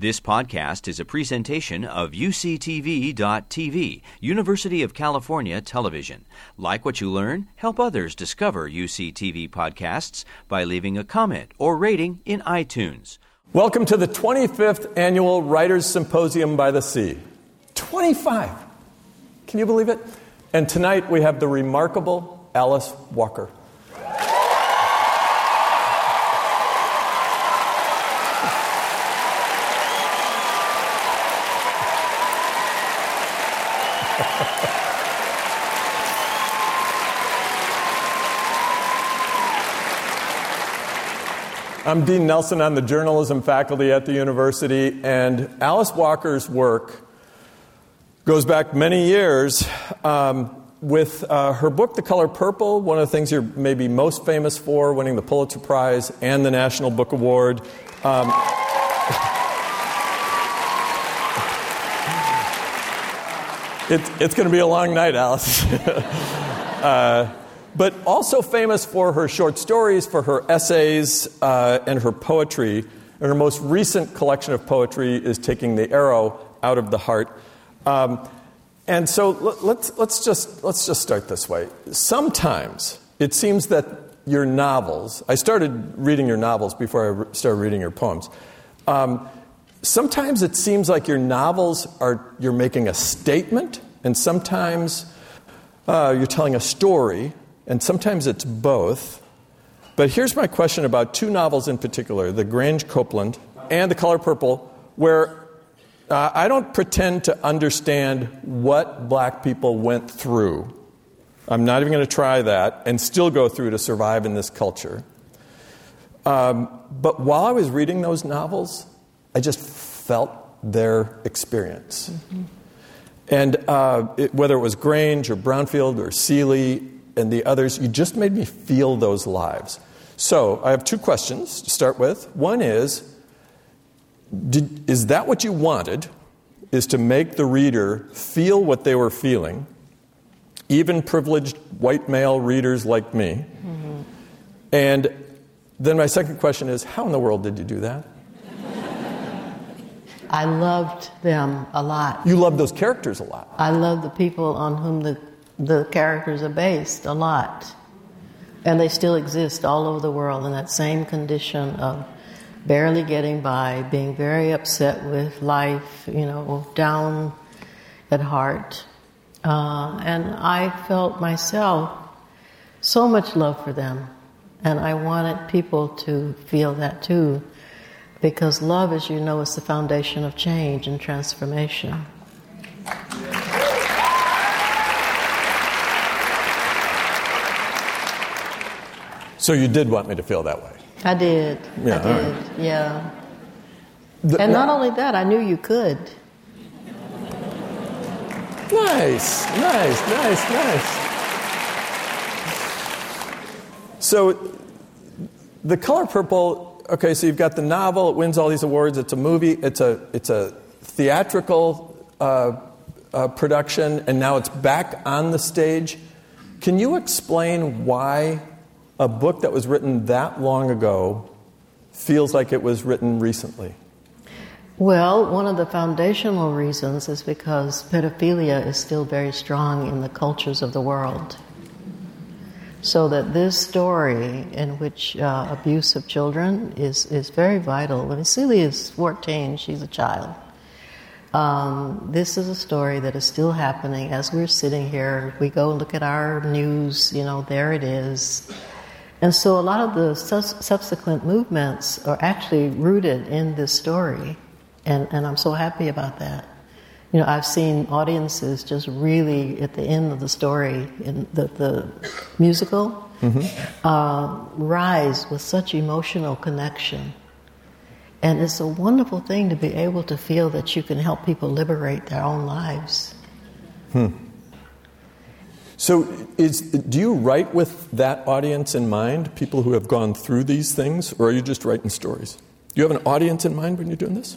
This podcast is a presentation of UCTV.tv, University of California Television. Like what you learn? Help others discover UCTV podcasts by leaving a comment or rating in iTunes. Welcome to the 25th Annual Writers Symposium by the Sea. 25! Can you believe it? And tonight we have the remarkable Alice Walker. I'm Dean Nelson I'm the journalism faculty at the university, and Alice Walker's work goes back many years. Um, with uh, her book, The Color Purple, one of the things you're maybe most famous for, winning the Pulitzer Prize and the National Book Award. Um, it, it's going to be a long night, Alice. uh, but also famous for her short stories, for her essays, uh, and her poetry. And her most recent collection of poetry is Taking the Arrow Out of the Heart. Um, and so let's, let's, just, let's just start this way. Sometimes it seems that your novels, I started reading your novels before I started reading your poems. Um, sometimes it seems like your novels are, you're making a statement, and sometimes uh, you're telling a story and sometimes it's both. But here's my question about two novels in particular The Grange Copeland and The Color Purple, where uh, I don't pretend to understand what black people went through. I'm not even going to try that and still go through to survive in this culture. Um, but while I was reading those novels, I just felt their experience. Mm-hmm. And uh, it, whether it was Grange or Brownfield or Celie and the others, you just made me feel those lives. So I have two questions to start with. One is did, Is that what you wanted? Is to make the reader feel what they were feeling, even privileged white male readers like me? Mm-hmm. And then my second question is How in the world did you do that? I loved them a lot. You loved those characters a lot. I loved the people on whom the the characters are based a lot. And they still exist all over the world in that same condition of barely getting by, being very upset with life, you know, down at heart. Uh, and I felt myself so much love for them. And I wanted people to feel that too. Because love, as you know, is the foundation of change and transformation. So you did want me to feel that way? I did. Yeah, I did. Right. Yeah. The, and not only that, I knew you could. Nice, nice, nice, nice. So, The Color Purple, okay, so you've got the novel, it wins all these awards, it's a movie, it's a, it's a theatrical uh, uh, production, and now it's back on the stage. Can you explain why a book that was written that long ago feels like it was written recently? Well, one of the foundational reasons is because pedophilia is still very strong in the cultures of the world. So that this story, in which uh, abuse of children is, is very vital. When Celie is 14, she's a child. Um, this is a story that is still happening as we're sitting here. We go look at our news, you know, there it is. And so a lot of the subsequent movements are actually rooted in this story. And, and I'm so happy about that. You know, I've seen audiences just really at the end of the story, in the, the musical, mm-hmm. uh, rise with such emotional connection. And it's a wonderful thing to be able to feel that you can help people liberate their own lives. Hmm. So, is, do you write with that audience in mind, people who have gone through these things, or are you just writing stories? Do you have an audience in mind when you're doing this?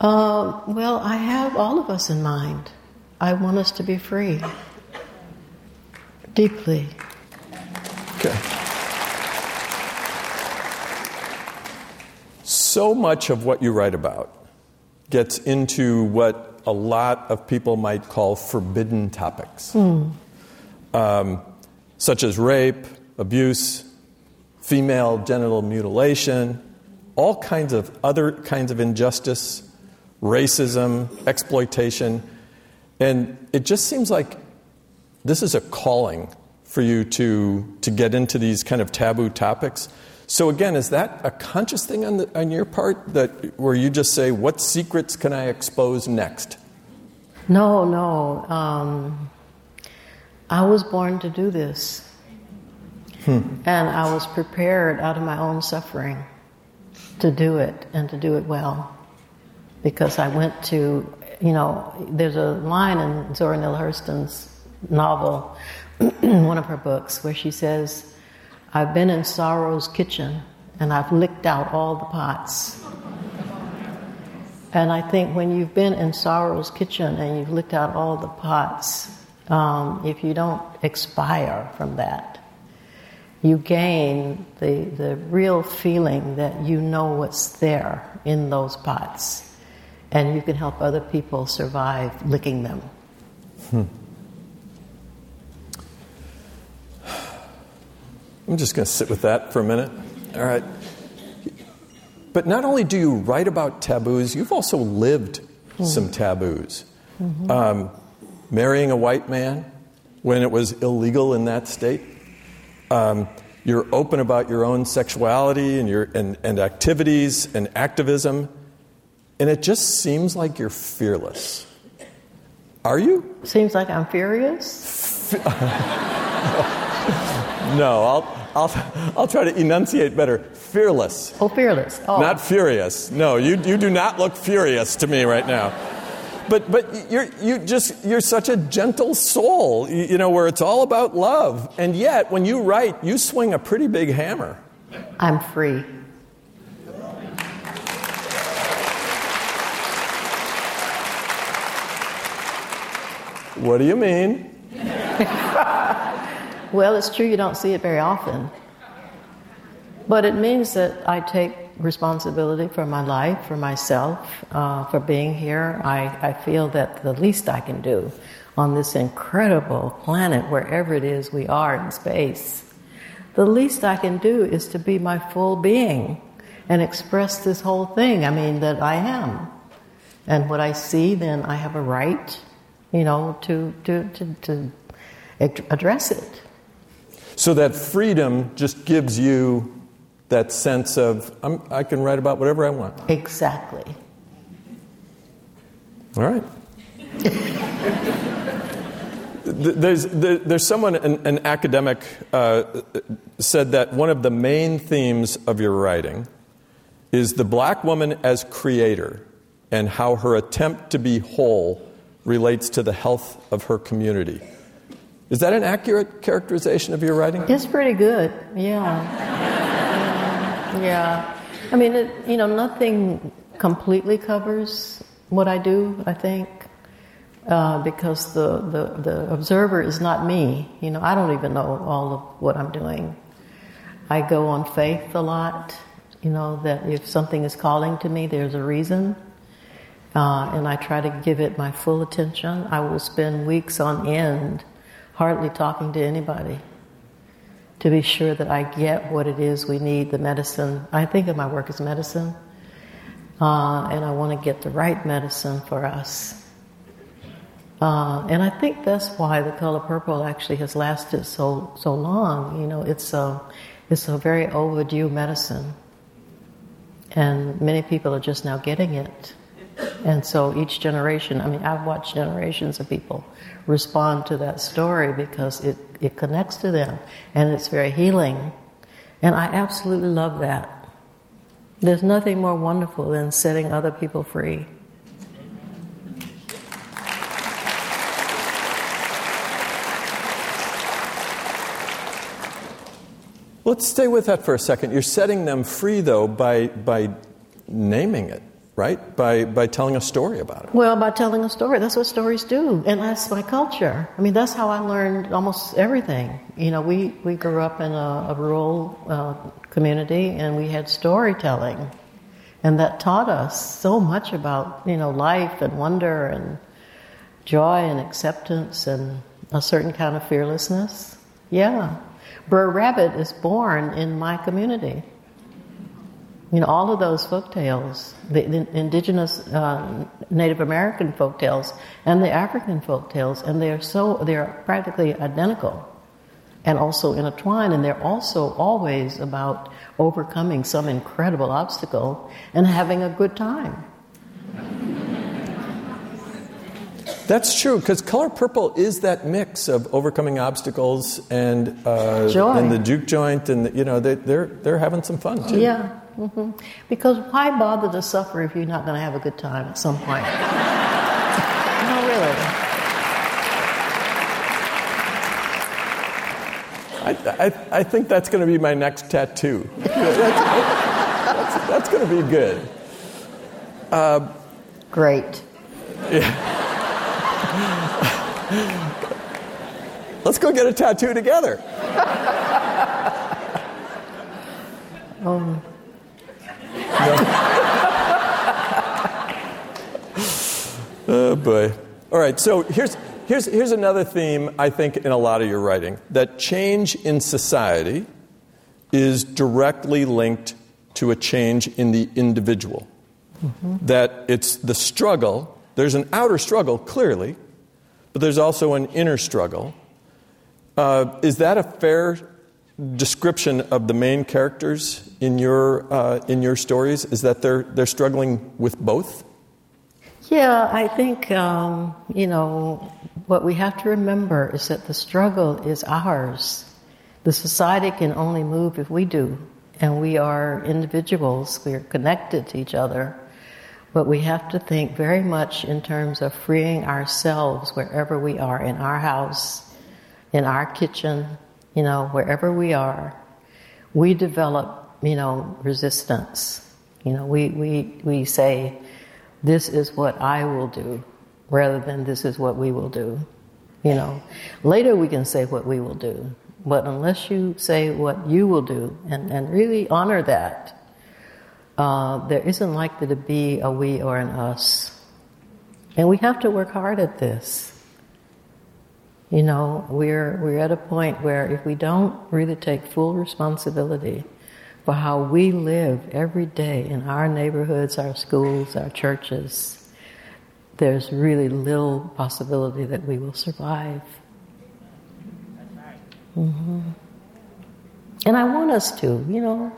Uh, well, I have all of us in mind. I want us to be free. Deeply. Okay. So much of what you write about gets into what a lot of people might call forbidden topics, um, such as rape, abuse, female genital mutilation, all kinds of other kinds of injustice, racism, exploitation. And it just seems like this is a calling for you to, to get into these kind of taboo topics. So again, is that a conscious thing on, the, on your part that where you just say, "What secrets can I expose next"? No, no. Um, I was born to do this, hmm. and I was prepared out of my own suffering to do it and to do it well, because I went to, you know, there's a line in Zora Neale Hurston's novel, one of her books, where she says I've been in sorrow's kitchen and I've licked out all the pots. And I think when you've been in sorrow's kitchen and you've licked out all the pots, um, if you don't expire from that, you gain the, the real feeling that you know what's there in those pots and you can help other people survive licking them. Hmm. I'm just going to sit with that for a minute. All right. But not only do you write about taboos, you've also lived mm-hmm. some taboos. Mm-hmm. Um, marrying a white man when it was illegal in that state. Um, you're open about your own sexuality and, your, and, and activities and activism. And it just seems like you're fearless. Are you? Seems like I'm furious? no, I'll, I'll, I'll try to enunciate better. Fearless. Oh, fearless. Oh. Not furious. No, you, you do not look furious to me right now. But, but you're, you just, you're such a gentle soul, you, you know, where it's all about love. And yet, when you write, you swing a pretty big hammer. I'm free. What do you mean? Well, it's true you don't see it very often. But it means that I take responsibility for my life, for myself, uh, for being here. I, I feel that the least I can do on this incredible planet, wherever it is we are in space, the least I can do is to be my full being and express this whole thing. I mean, that I am. And what I see, then I have a right, you know, to, to, to, to address it. So that freedom just gives you that sense of i can write about whatever I want. Exactly. All right. there's, there's someone, an, an academic, uh, said that one of the main themes of your writing is the black woman as creator and how her attempt to be whole relates to the health of her community. Is that an accurate characterization of your writing? It's pretty good, yeah. Yeah. I mean, it, you know, nothing completely covers what I do, I think, uh, because the, the, the observer is not me. You know, I don't even know all of what I'm doing. I go on faith a lot, you know, that if something is calling to me, there's a reason. Uh, and I try to give it my full attention. I will spend weeks on end hardly talking to anybody to be sure that I get what it is we need the medicine. I think of my work as medicine, uh, and I want to get the right medicine for us. Uh, and I think that's why the color purple actually has lasted so so long. You know, it's a it's a very overdue medicine, and many people are just now getting it. And so each generation, I mean, I've watched generations of people respond to that story because it, it connects to them and it's very healing. And I absolutely love that. There's nothing more wonderful than setting other people free. Let's stay with that for a second. You're setting them free, though, by, by naming it right? By, by telling a story about it. Well, by telling a story. That's what stories do. And that's my culture. I mean, that's how I learned almost everything. You know, we, we grew up in a, a rural uh, community and we had storytelling. And that taught us so much about, you know, life and wonder and joy and acceptance and a certain kind of fearlessness. Yeah. Br'er Rabbit is born in my community. You know, all of those folk tales, the, the indigenous uh, Native American folk tales and the African folk tales, and they're so, they're practically identical and also intertwined, and they're also always about overcoming some incredible obstacle and having a good time. That's true because Color Purple is that mix of overcoming obstacles and uh, Joy. and the juke joint, and you know they, they're they're having some fun too. Yeah. Hmm Because why bother to suffer if you're not going to have a good time at some point? no, really. I, I, I think that's going to be my next tattoo. that's, that's, that's going to be good. Great. Yeah. Let's go get a tattoo together. Um, Oh boy. All right, so here's, here's, here's another theme, I think, in a lot of your writing that change in society is directly linked to a change in the individual. That it's the struggle, there's an outer struggle, clearly, but there's also an inner struggle. Uh, is that a fair description of the main characters in your, uh, in your stories? Is that they're, they're struggling with both? Yeah, I think, um, you know, what we have to remember is that the struggle is ours. The society can only move if we do. And we are individuals, we are connected to each other. But we have to think very much in terms of freeing ourselves wherever we are in our house, in our kitchen, you know, wherever we are. We develop, you know, resistance. You know, we, we, we say, this is what I will do, rather than this is what we will do. You know, later we can say what we will do, but unless you say what you will do and, and really honor that, uh, there isn't likely to be a we or an us. And we have to work hard at this. You know, we're, we're at a point where if we don't really take full responsibility for how we live every day in our neighborhoods, our schools, our churches, there's really little possibility that we will survive. hmm And I want us to, you know.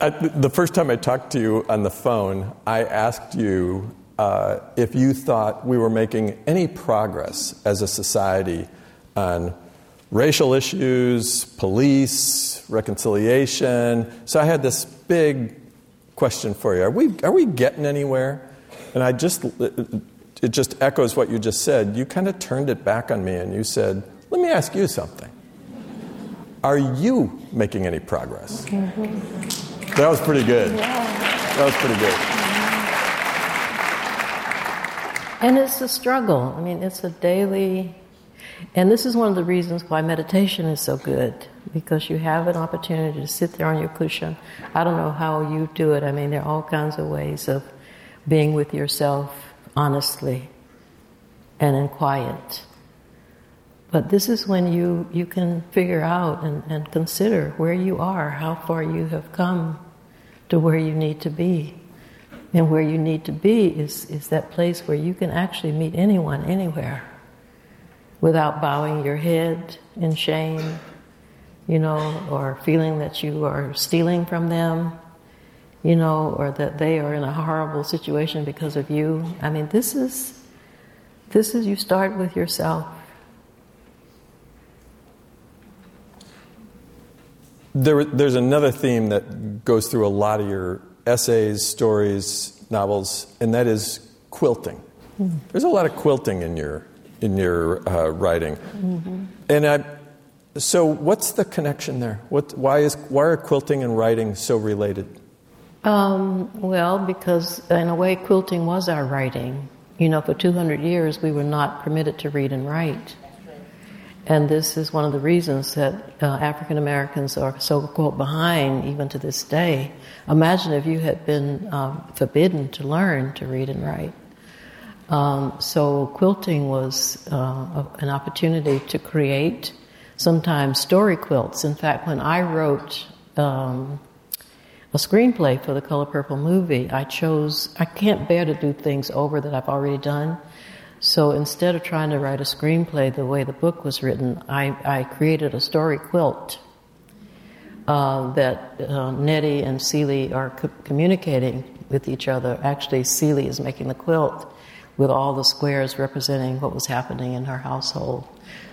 I, the first time I talked to you on the phone, I asked you uh, if you thought we were making any progress as a society on racial issues, police, reconciliation. So I had this big question for you: Are we are we getting anywhere? And I just it just echoes what you just said. You kind of turned it back on me, and you said, "Let me ask you something. Are you making any progress?" That was pretty good. That was pretty good. And it's a struggle. I mean, it's a daily. And this is one of the reasons why meditation is so good, because you have an opportunity to sit there on your cushion. I don't know how you do it. I mean, there are all kinds of ways of being with yourself honestly and in quiet. But this is when you, you can figure out and, and consider where you are, how far you have come to where you need to be. And where you need to be is, is that place where you can actually meet anyone, anywhere, without bowing your head in shame, you know, or feeling that you are stealing from them, you know, or that they are in a horrible situation because of you. I mean, this is, this is, you start with yourself. There, there's another theme that goes through a lot of your essays, stories, novels, and that is quilting. There's a lot of quilting in your in your uh, writing, and I. So, what's the connection there? What, why is why are quilting and writing so related? Um, well, because in a way, quilting was our writing. You know, for 200 years, we were not permitted to read and write. And this is one of the reasons that uh, African Americans are so quote behind even to this day. Imagine if you had been um, forbidden to learn to read and write. Um, so quilting was uh, an opportunity to create sometimes story quilts. In fact, when I wrote um, a screenplay for the Color Purple movie, I chose, I can't bear to do things over that I've already done. So instead of trying to write a screenplay the way the book was written, I, I created a story quilt uh, that uh, Nettie and Celie are co- communicating with each other. Actually, Celie is making the quilt with all the squares representing what was happening in her household.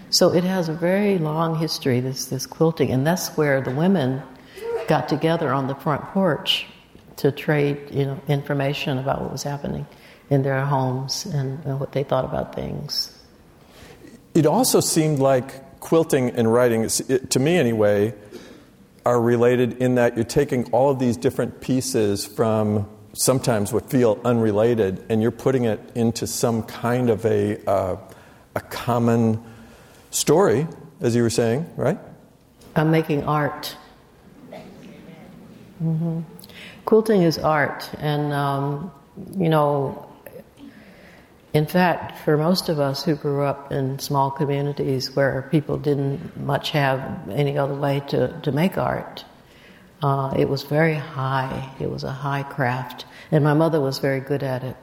So it has a very long history, this, this quilting, and that's where the women got together on the front porch to trade you know, information about what was happening in their homes and, and what they thought about things. It also seemed like quilting and writing, to me anyway, are related in that you're taking all of these different pieces from sometimes what feel unrelated and you're putting it into some kind of a, uh, a common story, as you were saying, right? I'm making art. Mm-hmm. Quilting is art, and um, you know, in fact, for most of us who grew up in small communities where people didn't much have any other way to, to make art, uh, it was very high. It was a high craft, and my mother was very good at it.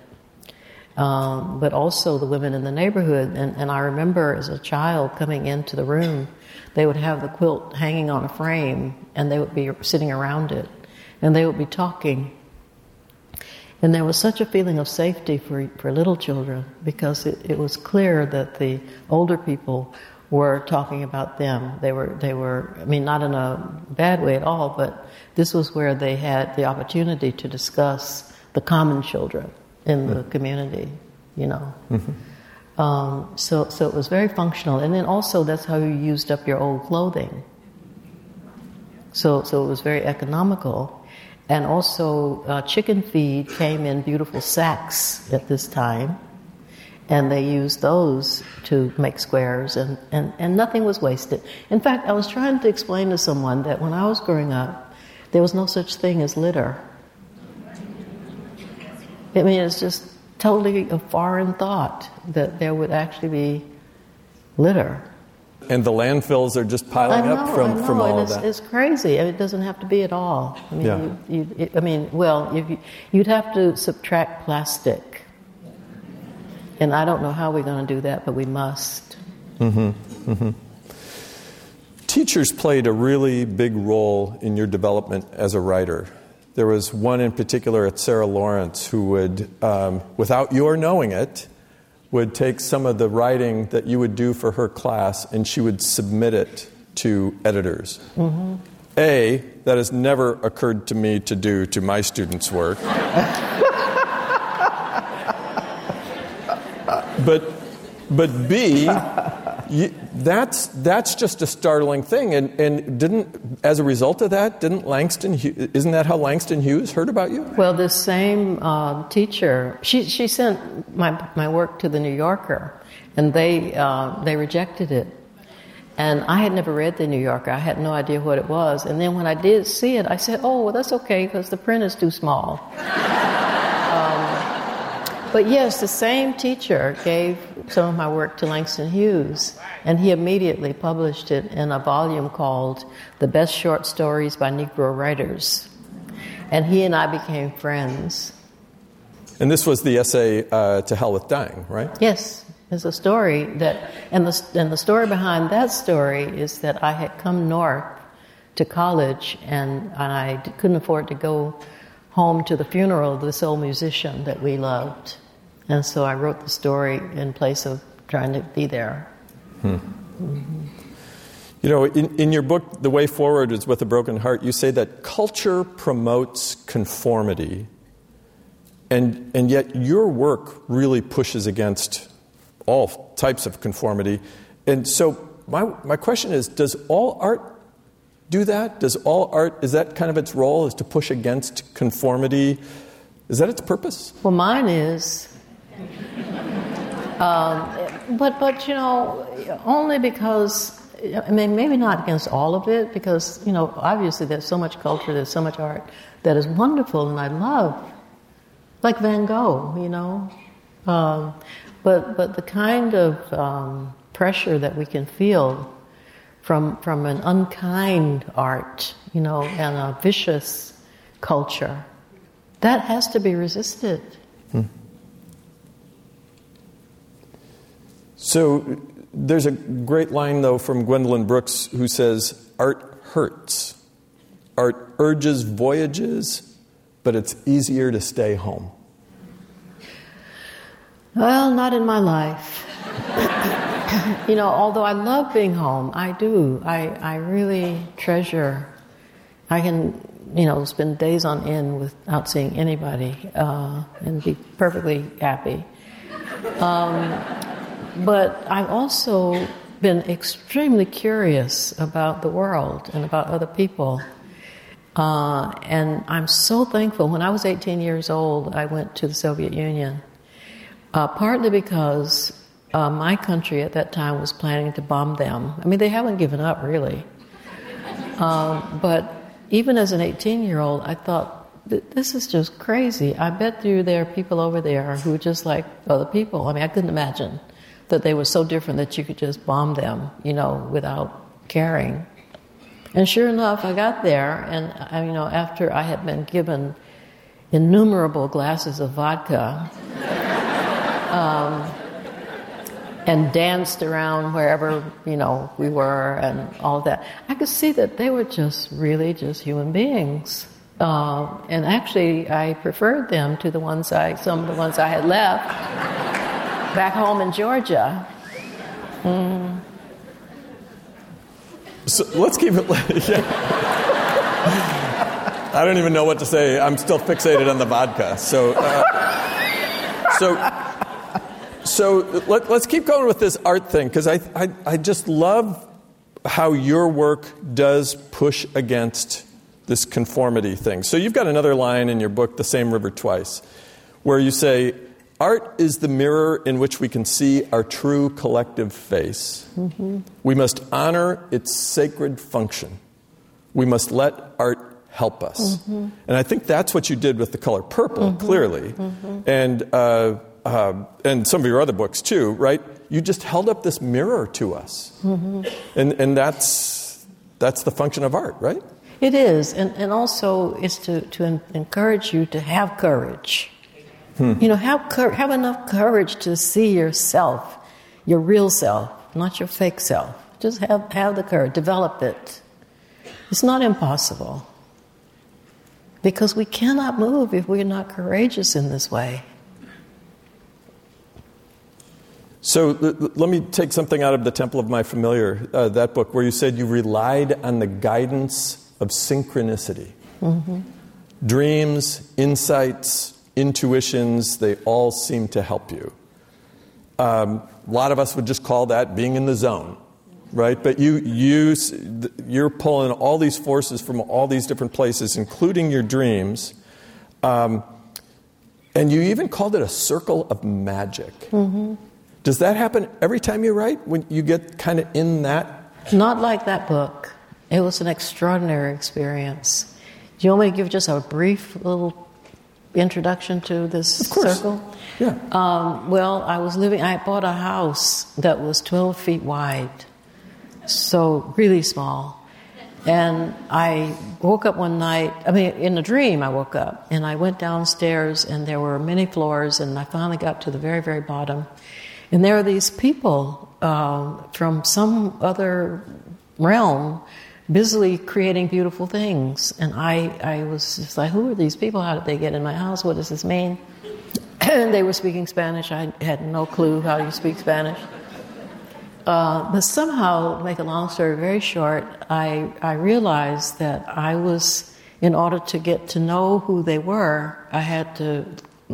Um, but also the women in the neighborhood. And, and I remember as a child coming into the room, they would have the quilt hanging on a frame, and they would be sitting around it, and they would be talking and there was such a feeling of safety for, for little children because it, it was clear that the older people were talking about them. They were, they were, I mean, not in a bad way at all, but this was where they had the opportunity to discuss the common children in the mm-hmm. community, you know. Mm-hmm. Um, so, so it was very functional. And then also, that's how you used up your old clothing. So, so it was very economical. And also, uh, chicken feed came in beautiful sacks at this time, and they used those to make squares, and, and, and nothing was wasted. In fact, I was trying to explain to someone that when I was growing up, there was no such thing as litter. I mean, it's just totally a foreign thought that there would actually be litter. And the landfills are just piling know, up from, from all of it's, that. It's crazy. It doesn't have to be at all. I mean, yeah. you, you, it, I mean well, you, you'd have to subtract plastic. And I don't know how we're going to do that, but we must. Mm-hmm. Mm-hmm. Teachers played a really big role in your development as a writer. There was one in particular at Sarah Lawrence who would, um, without your knowing it, would take some of the writing that you would do for her class and she would submit it to editors. Mm-hmm. A, that has never occurred to me to do to my students' work. but, but B, you, that's, that's just a startling thing. And, and didn't, as a result of that, didn't Langston, isn't that how Langston Hughes heard about you? Well, this same uh, teacher, she, she sent my, my work to the New Yorker, and they, uh, they rejected it. And I had never read the New Yorker. I had no idea what it was. And then when I did see it, I said, oh, well, that's okay because the print is too small. But yes, the same teacher gave some of my work to Langston Hughes, and he immediately published it in a volume called The Best Short Stories by Negro Writers. And he and I became friends. And this was the essay, uh, To Hell with Dying, right? Yes. It's a story that, and the, and the story behind that story is that I had come north to college and, and I couldn't afford to go home to the funeral of this old musician that we loved. And so I wrote the story in place of trying to be there. Hmm. Mm-hmm. You know, in, in your book, The Way Forward is with a Broken Heart, you say that culture promotes conformity, and, and yet your work really pushes against all types of conformity. And so, my, my question is Does all art do that? Does all art, is that kind of its role, is to push against conformity? Is that its purpose? Well, mine is. Um, but but you know, only because I mean, maybe not against all of it, because you know, obviously there's so much culture, there's so much art that is wonderful, and I love, like Van Gogh, you know. Um, but but the kind of um, pressure that we can feel from from an unkind art, you know, and a vicious culture, that has to be resisted. Hmm. So there's a great line, though, from Gwendolyn Brooks who says, Art hurts. Art urges voyages, but it's easier to stay home. Well, not in my life. you know, although I love being home, I do. I, I really treasure. I can, you know, spend days on end without seeing anybody uh, and be perfectly happy. Um, but I've also been extremely curious about the world and about other people. Uh, and I'm so thankful. When I was 18 years old, I went to the Soviet Union, uh, partly because uh, my country at that time was planning to bomb them. I mean, they haven't given up, really. Um, but even as an 18 year old, I thought, this is just crazy. I bet you there are people over there who are just like other people. I mean, I couldn't imagine that they were so different that you could just bomb them, you know, without caring. And sure enough, I got there, and you know, after I had been given innumerable glasses of vodka, um, and danced around wherever you know we were, and all that, I could see that they were just really just human beings. Uh, and actually, I preferred them to the ones I, some of the ones I had left back home in Georgia. Mm. So let's keep it. yeah. I don't even know what to say. I'm still fixated on the vodka. So, uh, so, so let, us keep going with this art thing because I, I, I just love how your work does push against this conformity thing. So you've got another line in your book, The Same River Twice, where you say, Art is the mirror in which we can see our true collective face. Mm-hmm. We must honor its sacred function. We must let art help us. Mm-hmm. And I think that's what you did with the color purple, mm-hmm. clearly. Mm-hmm. And, uh, uh, and some of your other books too, right? You just held up this mirror to us. Mm-hmm. And, and that's, that's the function of art, right? It is. And, and also, it's to, to encourage you to have courage Hmm. You know, have, have enough courage to see yourself, your real self, not your fake self. Just have, have the courage, develop it. It's not impossible. Because we cannot move if we're not courageous in this way. So let me take something out of the Temple of My Familiar, uh, that book, where you said you relied on the guidance of synchronicity. Mm-hmm. Dreams, insights, intuitions, they all seem to help you. Um, a lot of us would just call that being in the zone, right? But you, you, you're pulling all these forces from all these different places, including your dreams. Um, and you even called it a circle of magic. Mm-hmm. Does that happen every time you write when you get kind of in that? Not like that book. It was an extraordinary experience. Do you want me to give just a brief little introduction to this circle? Yeah. Um, well, I was living, I bought a house that was 12 feet wide, so really small. And I woke up one night, I mean, in a dream, I woke up and I went downstairs and there were many floors, and I finally got to the very, very bottom. And there are these people uh, from some other realm busily creating beautiful things. And I, I was just like, who are these people? How did they get in my house? What does this mean? and they were speaking Spanish. I had no clue how you speak Spanish. Uh, but somehow, make a long story very short, I, I realized that I was, in order to get to know who they were, I had to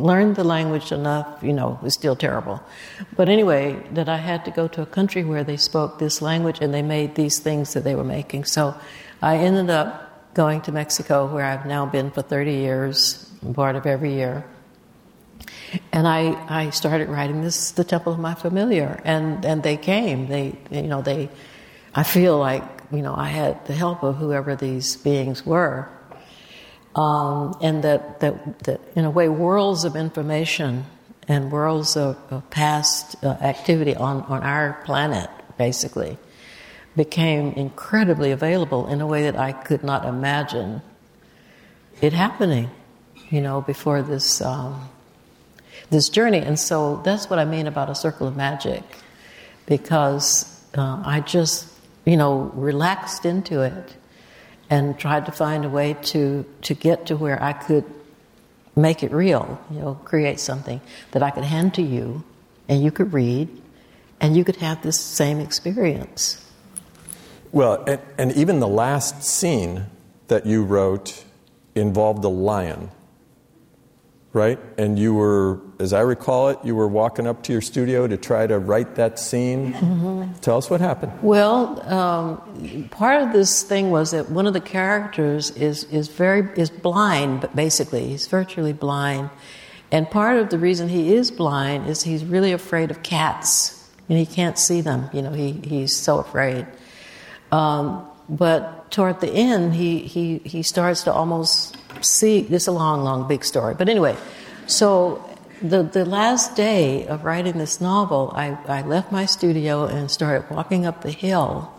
learned the language enough, you know, it was still terrible. But anyway, that I had to go to a country where they spoke this language and they made these things that they were making. So I ended up going to Mexico, where I've now been for 30 years, part of every year. And I, I started writing this, the Temple of My Familiar, and, and they came. They, you know, they, I feel like, you know, I had the help of whoever these beings were. Um, and that, that, that, in a way, worlds of information and worlds of, of past uh, activity on, on our planet, basically, became incredibly available in a way that I could not imagine it happening, you know, before this. Um, this journey. And so that's what I mean about a circle of magic, because uh, I just, you know, relaxed into it and tried to find a way to, to get to where I could make it real, you know, create something that I could hand to you and you could read and you could have this same experience. Well, and, and even the last scene that you wrote involved a lion right? And you were, as I recall it, you were walking up to your studio to try to write that scene. Mm-hmm. Tell us what happened. Well, um, part of this thing was that one of the characters is is very is blind, but basically he's virtually blind. And part of the reason he is blind is he's really afraid of cats, and he can't see them. You know, he he's so afraid. Um, but toward the end, he, he, he starts to almost see this is a long, long, big story. But anyway, so the, the last day of writing this novel, I, I left my studio and started walking up the hill.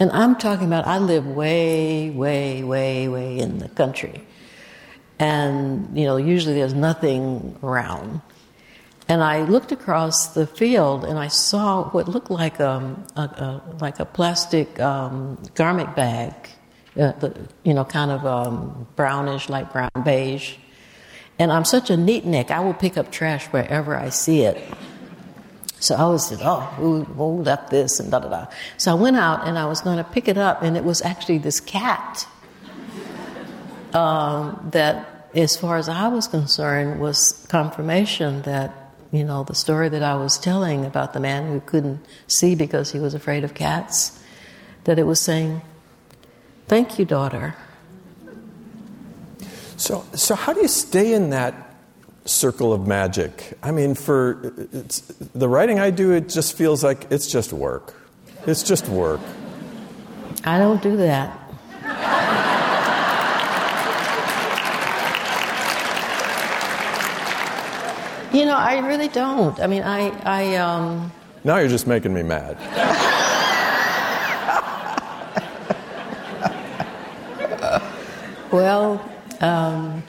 And I'm talking about, I live way, way, way, way in the country. And, you know, usually there's nothing around. And I looked across the field and I saw what looked like um, a, a like a plastic um, garment bag, uh, the, you know, kind of um, brownish, light brown, beige. And I'm such a neat neck, I will pick up trash wherever I see it. So I was oh, who, who left this and da da da. So I went out and I was going to pick it up, and it was actually this cat um, that, as far as I was concerned, was confirmation that you know, the story that I was telling about the man who couldn't see because he was afraid of cats, that it was saying, Thank you, daughter. So, so how do you stay in that circle of magic? I mean, for the writing I do, it just feels like it's just work. It's just work. I don't do that. You know, I really don't. I mean, I, I. Um... Now you're just making me mad. well, um,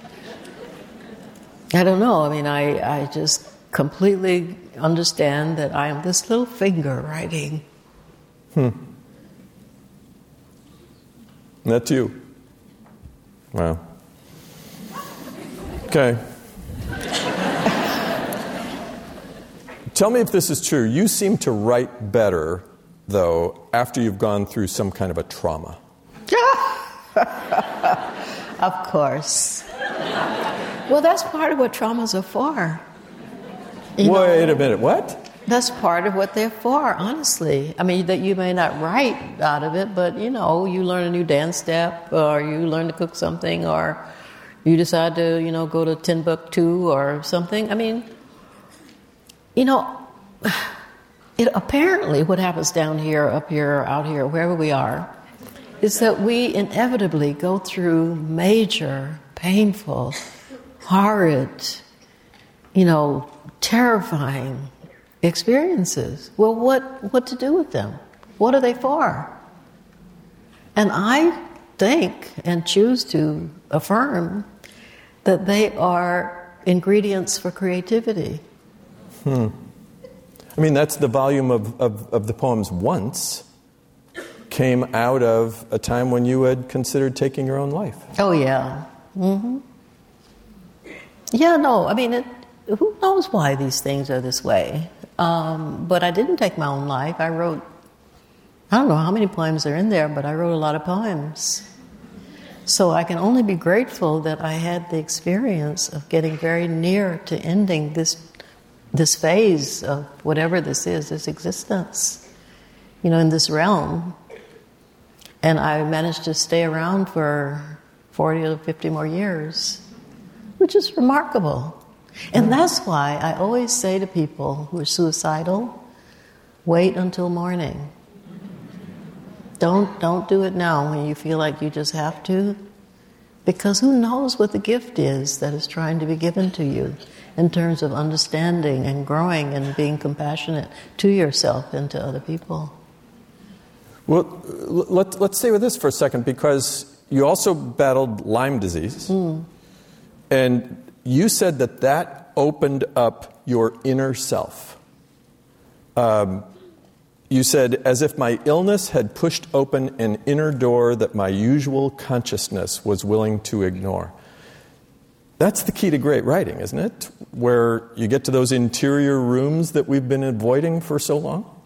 I don't know. I mean, I, I just completely understand that I am this little finger writing. Hmm. That's you. Wow. Okay. Tell me if this is true. You seem to write better, though, after you've gone through some kind of a trauma. of course. Well, that's part of what traumas are for. You Wait know, a minute, what? That's part of what they're for, honestly. I mean, that you may not write out of it, but you know, you learn a new dance step, or you learn to cook something, or you decide to, you know, go to Timbuktu or something. I mean, you know, it apparently what happens down here, up here, out here, wherever we are, is that we inevitably go through major, painful, horrid, you know, terrifying experiences. Well, what, what to do with them? What are they for? And I think and choose to affirm that they are ingredients for creativity. Hmm. I mean, that's the volume of, of, of the poems once came out of a time when you had considered taking your own life. Oh, yeah. Mm-hmm. Yeah, no, I mean, it, who knows why these things are this way? Um, but I didn't take my own life. I wrote, I don't know how many poems are in there, but I wrote a lot of poems. So I can only be grateful that I had the experience of getting very near to ending this this phase of whatever this is, this existence, you know, in this realm. And I managed to stay around for 40 or 50 more years, which is remarkable. And that's why I always say to people who are suicidal, wait until morning. Don't, don't do it now when you feel like you just have to, because who knows what the gift is that is trying to be given to you in terms of understanding and growing and being compassionate to yourself and to other people. Well, let, let's stay with this for a second because you also battled Lyme disease. Mm. And you said that that opened up your inner self. Um, you said, as if my illness had pushed open an inner door that my usual consciousness was willing to ignore. That's the key to great writing, isn't it? Where you get to those interior rooms that we've been avoiding for so long?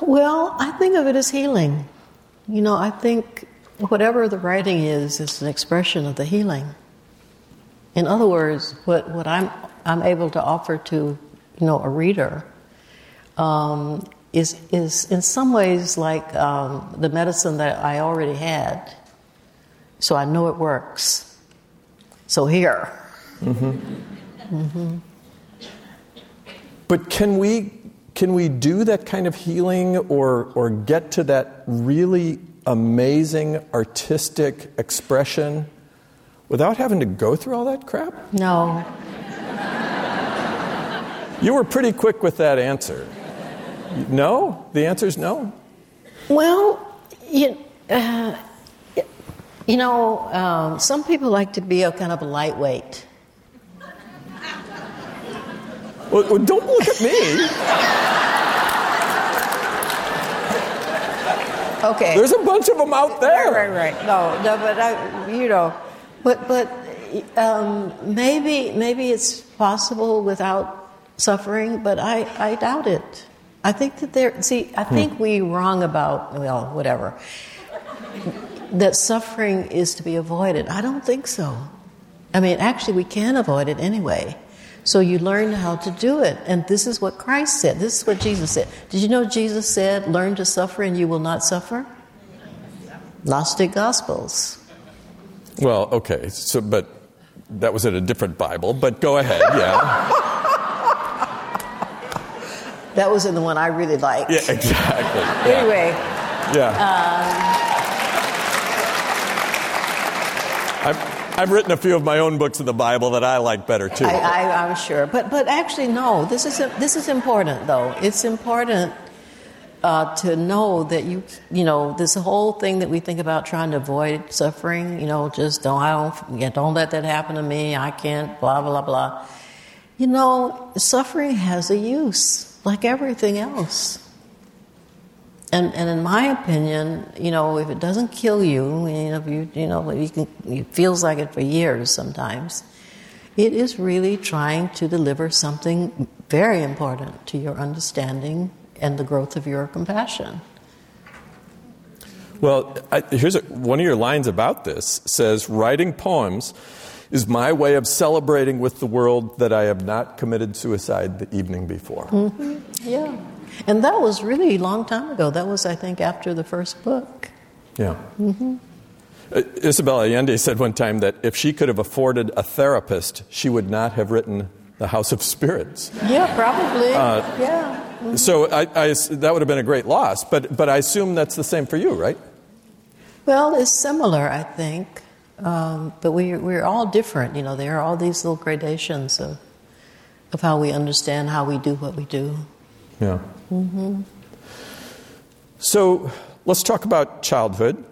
Well, I think of it as healing. You know, I think whatever the writing is, is an expression of the healing. In other words, what, what I'm, I'm able to offer to, you know, a reader um, is, is in some ways like um, the medicine that I already had. So I know it works. So here. Mm-hmm. Mm-hmm. But can we, can we do that kind of healing or, or get to that really amazing artistic expression without having to go through all that crap? No. You were pretty quick with that answer. No? The answer is no? Well, you, uh, you know, um, some people like to be a kind of a lightweight. Well, well don't look at me. okay. There's a bunch of them out there. Right, right, right. No, no, but I, you know, but but um, maybe maybe it's possible without suffering, but I, I doubt it. I think that there, see, I hmm. think hmm. we wrong about, well, whatever, that suffering is to be avoided. I don't think so. I mean, actually, we can avoid it anyway. So you learn how to do it. And this is what Christ said. This is what Jesus said. Did you know Jesus said, learn to suffer and you will not suffer? Lost Gnostic Gospels. Well, okay. So, but that was in a different Bible, but go ahead, yeah. That was in the one I really liked. Yeah, exactly. Yeah. Anyway. Yeah. Um, I've, written a few of my own books of the Bible that I like better too. I, am sure, but but actually, no. This is this is important though. It's important uh, to know that you you know this whole thing that we think about trying to avoid suffering. You know, just don't I don't don't let that happen to me. I can't. Blah blah blah. You know, suffering has a use like everything else. And, and in my opinion, you know, if it doesn't kill you, you know, you, you know, you can, it feels like it for years sometimes, it is really trying to deliver something very important to your understanding and the growth of your compassion. Well, I, here's a, one of your lines about this says writing poems is my way of celebrating with the world that I have not committed suicide the evening before. Mm-hmm. Yeah. And that was really a long time ago. That was, I think, after the first book. Yeah. Mm-hmm. Uh, Isabel Allende said one time that if she could have afforded a therapist, she would not have written The House of Spirits. Yeah, probably. Uh, yeah. Mm-hmm. So I, I, that would have been a great loss, but, but I assume that's the same for you, right? Well, it's similar, I think. Um, but we, we're all different, you know, there are all these little gradations of, of how we understand how we do what we do. Yeah. Mm-hmm. So let's talk about childhood.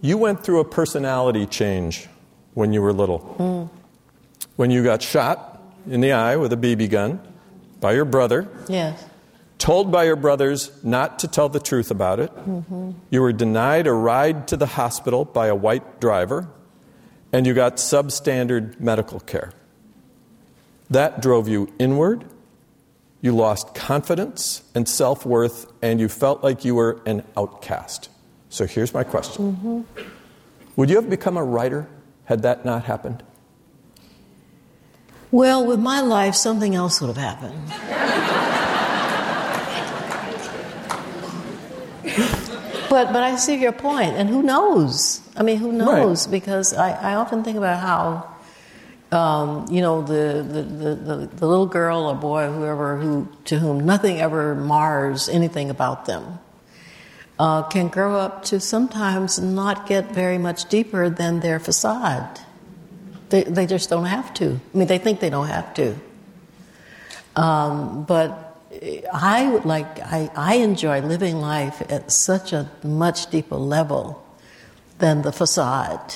You went through a personality change when you were little. Mm. When you got shot in the eye with a BB gun by your brother. Yes. Told by your brothers not to tell the truth about it. Mm-hmm. You were denied a ride to the hospital by a white driver and you got substandard medical care. That drove you inward. You lost confidence and self worth, and you felt like you were an outcast. So here's my question mm-hmm. Would you have become a writer had that not happened? Well, with my life, something else would have happened. but, but I see your point, and who knows? I mean, who knows? Right. Because I, I often think about how um, you know, the, the, the, the, little girl or boy, whoever, who, to whom nothing ever mars anything about them, uh, can grow up to sometimes not get very much deeper than their facade. They, they just don't have to. I mean, they think they don't have to. Um, but I would like, I, I enjoy living life at such a much deeper level than the facade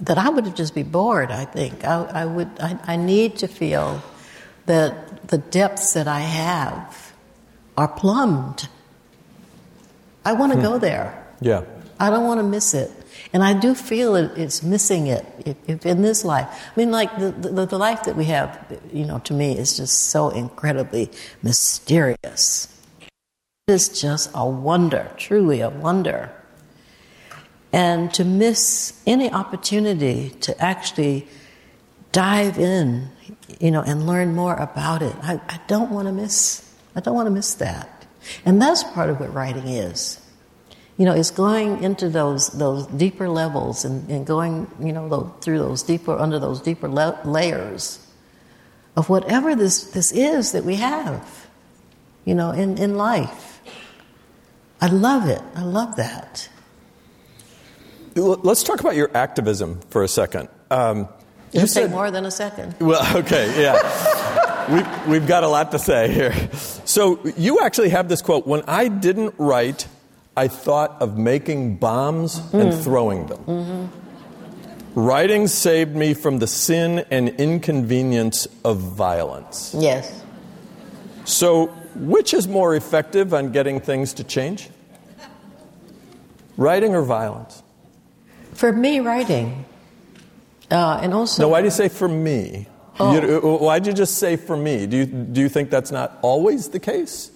that I would just be bored, I think. I, I would, I, I need to feel that the depths that I have are plumbed. I want to hmm. go there. Yeah. I don't want to miss it. And I do feel it, it's missing it if, if in this life. I mean, like the, the, the life that we have, you know, to me is just so incredibly mysterious. It is just a wonder, truly a wonder. And to miss any opportunity to actually dive in, you know, and learn more about it, I, I don't want to miss. I don't want to miss that. And that's part of what writing is you know, it's going into those those deeper levels and, and going, you know, through those deeper under those deeper la- layers of whatever this this is that we have, you know, in in life. I love it. I love that. Let's talk about your activism for a second. Um, you said more than a second. Well, okay, yeah. we've, we've got a lot to say here. So, you actually have this quote When I didn't write I thought of making bombs mm. and throwing them. Mm-hmm. Writing saved me from the sin and inconvenience of violence. Yes. So, which is more effective on getting things to change? Writing or violence? For me, writing. Uh, and also. No, why do you say for me? Oh. You, why did you just say for me? Do you, do you think that's not always the case?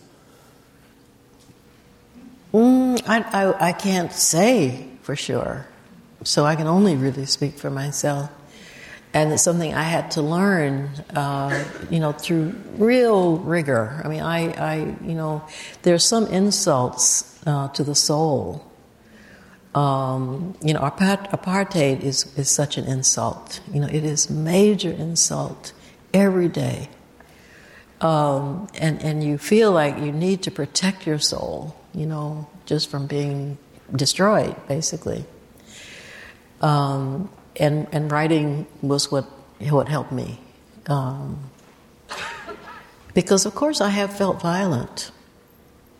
Mm, I, I, I can't say for sure. So I can only really speak for myself. And it's something I had to learn, uh, you know, through real rigor. I mean, I, I you know, there's some insults uh, to the soul. Um, you know, apartheid is, is such an insult. You know, it is major insult every day. Um, and, and you feel like you need to protect your soul you know, just from being destroyed, basically. Um, and and writing was what what helped me, um, because of course I have felt violent.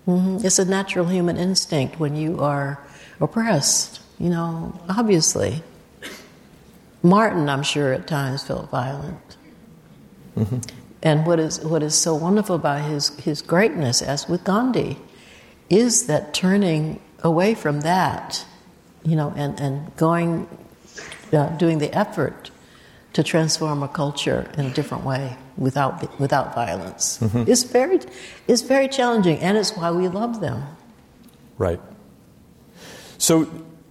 Mm-hmm. It's a natural human instinct when you are oppressed. You know, obviously. Martin, I'm sure, at times felt violent. Mm-hmm. And what is what is so wonderful about his his greatness, as with Gandhi, is that turning away from that, you know, and, and going, uh, doing the effort to transform a culture in a different way without, without violence. Mm-hmm. It's, very, it's very challenging, and it's why we love them. Right. So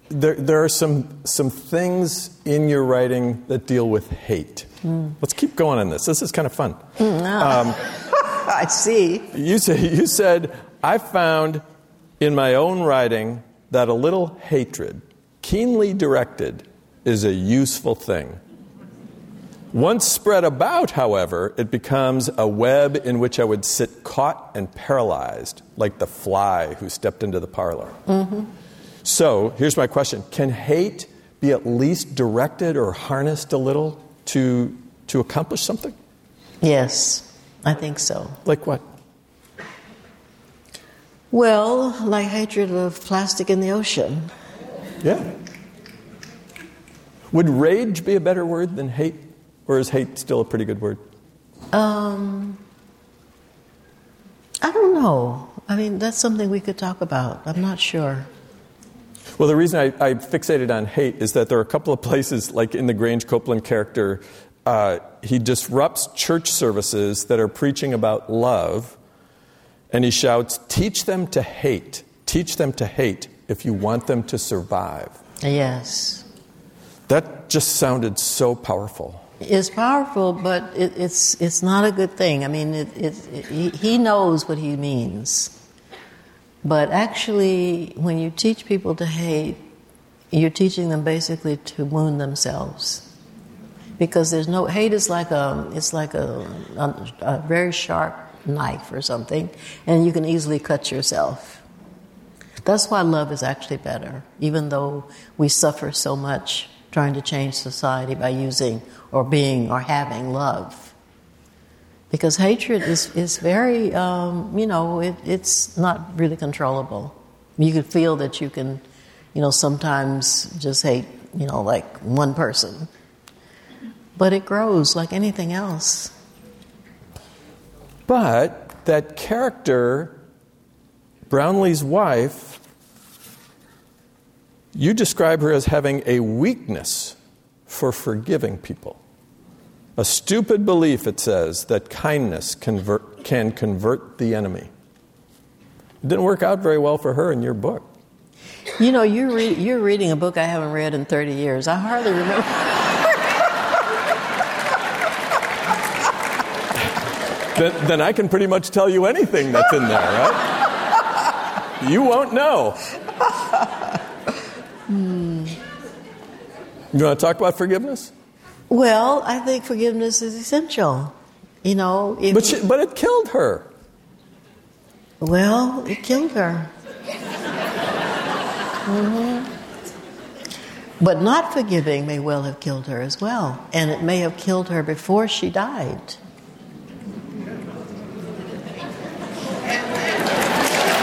there, there are some, some things in your writing that deal with hate. Mm. Let's keep going on this. This is kind of fun. Mm, um, I see. You, say, you said, I found in my own writing that a little hatred, keenly directed, is a useful thing. Once spread about, however, it becomes a web in which I would sit caught and paralyzed, like the fly who stepped into the parlor. Mm-hmm. So here's my question Can hate be at least directed or harnessed a little to, to accomplish something? Yes, I think so. Like what? Well, like hatred of plastic in the ocean. Yeah. Would rage be a better word than hate? Or is hate still a pretty good word? Um, I don't know. I mean, that's something we could talk about. I'm not sure. Well, the reason I, I fixated on hate is that there are a couple of places, like in the Grange Copeland character, uh, he disrupts church services that are preaching about love and he shouts, Teach them to hate. Teach them to hate if you want them to survive. Yes. That just sounded so powerful. It's powerful, but it, it's, it's not a good thing. I mean, it, it, he knows what he means. But actually, when you teach people to hate, you're teaching them basically to wound themselves. because there's no hate is like a it's like a, a, a very sharp knife or something, and you can easily cut yourself. That's why love is actually better, even though we suffer so much trying to change society by using or being or having love. Because hatred is, is very, um, you know, it, it's not really controllable. You can feel that you can, you know, sometimes just hate, you know, like one person. But it grows like anything else. But that character, Brownfield's wife, you describe her as having a weakness for forgiving people. A stupid belief, it says, that kindness convert, can convert the enemy. It didn't work out very well for her in your book. You know, you're, re- you're reading a book I haven't read in 30 years. I hardly remember. then, then I can pretty much tell you anything that's in there, right? You won't know. Hmm. You want to talk about forgiveness? Well, I think forgiveness is essential. You know, but she, but it killed her. Well, it killed her. Mm-hmm. But not forgiving may well have killed her as well, and it may have killed her before she died.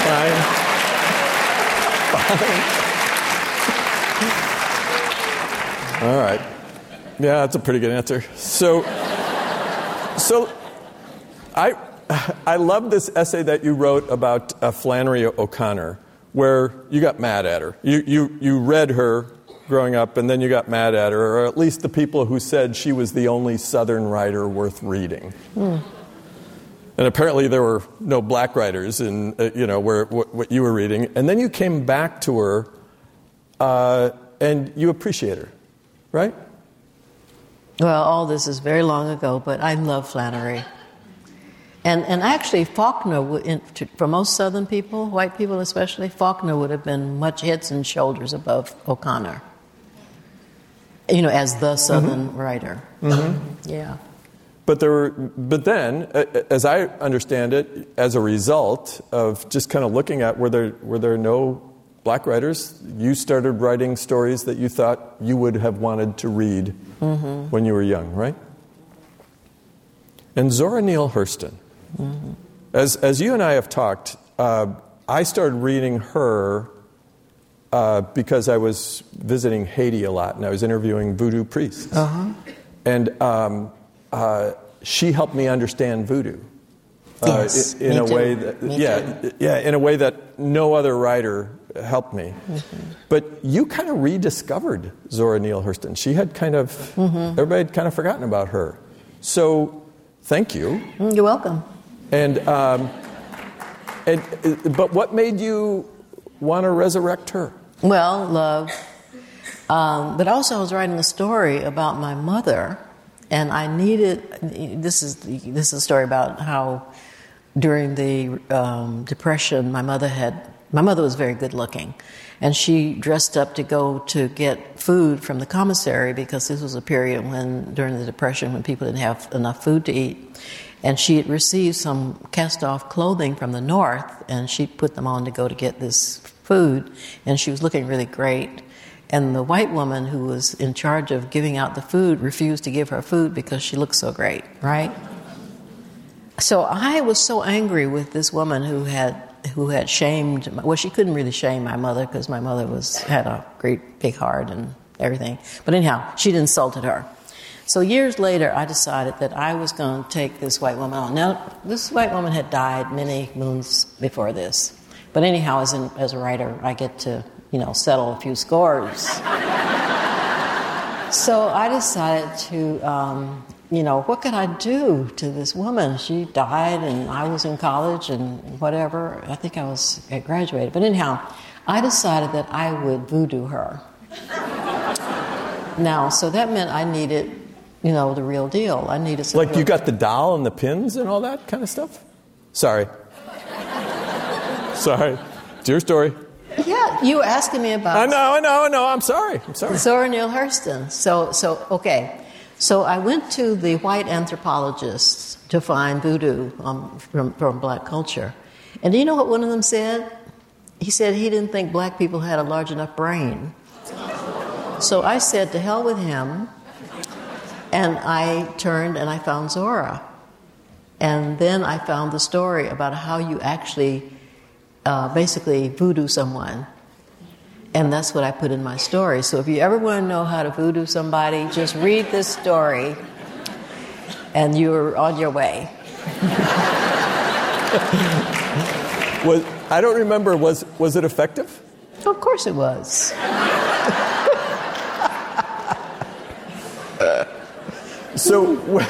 Fine. Fine. All right. Yeah, that's a pretty good answer. So, so I, I love this essay that you wrote about uh, Flannery O'Connor, where you got mad at her. You, you, you read her growing up, and then you got mad at her, or at least the people who said she was the only Southern writer worth reading. Mm. And apparently there were no black writers in, uh, you know, where, what, what, you were reading. And then you came back to her, uh, and you appreciate her right? Well, all this is very long ago, but I love Flannery. And, and actually, Faulkner, would, in, to, for most Southern people, white people especially, Faulkner would have been much heads and shoulders above O'Connor. You know, as the Southern mm-hmm. writer. Mm-hmm. Yeah. But there were, but then, as I understand it, as a result of just kind of looking at were there were there no black writers, you started writing stories that you thought you would have wanted to read mm-hmm. when you were young, right? And Zora Neale Hurston, mm-hmm. as, as you and I have talked, uh, I started reading her uh, because I was visiting Haiti a lot and I was interviewing voodoo priests. Uh-huh. And um, uh, she helped me understand voodoo. Uh, yes, in, in a too. way that me yeah too. yeah in a way that no other writer helped me. Mm-hmm. But you kind of rediscovered Zora Neale Hurston. She had kind of mm-hmm. everybody had kind of forgotten about her. So thank you. Mm, you're welcome. And um, and but what made you want to resurrect her? Well, love. Um, but also, I was writing a story about my mother, and I needed. This is this is a story about how during the um, depression, my mother had my mother was very good looking, and she dressed up to go to get food from the commissary because this was a period when, during the Depression, when people didn't have enough food to eat. And she had received some cast off clothing from the north, and she put them on to go to get this food, and she was looking really great. And the white woman who was in charge of giving out the food refused to give her food because she looked so great, right? So I was so angry with this woman who had who had shamed, well, she couldn't really shame my mother because my mother was, had a great big heart and everything. But anyhow, she'd insulted her. So years later, I decided that I was going to take this white woman on. Now, this white woman had died many moons before this. But anyhow, as, as a writer, I get to, you know, settle a few scores. so I decided to um, you know, what could I do to this woman? She died, and I was in college and whatever. I think I was at graduated. But anyhow, I decided that I would voodoo her. now, so that meant I needed, you know, the real deal. I needed some. Like you got the doll and the pins and all that kind of stuff? Sorry. sorry. It's your story. Yeah, you were asking me about. I know, I know, I know. I'm sorry. I'm sorry. Zora Neale Hurston. So, so okay. So I went to the white anthropologists to find voodoo um, from, from black culture. And do you know what one of them said? He said he didn't think black people had a large enough brain. So I said, to hell with him. And I turned and I found Zora. And then I found the story about how you actually uh, basically voodoo someone. And that's what I put in my story. So if you ever want to know how to voodoo somebody, just read this story and you're on your way. was, I don't remember, was, was it effective? Of course it was. so,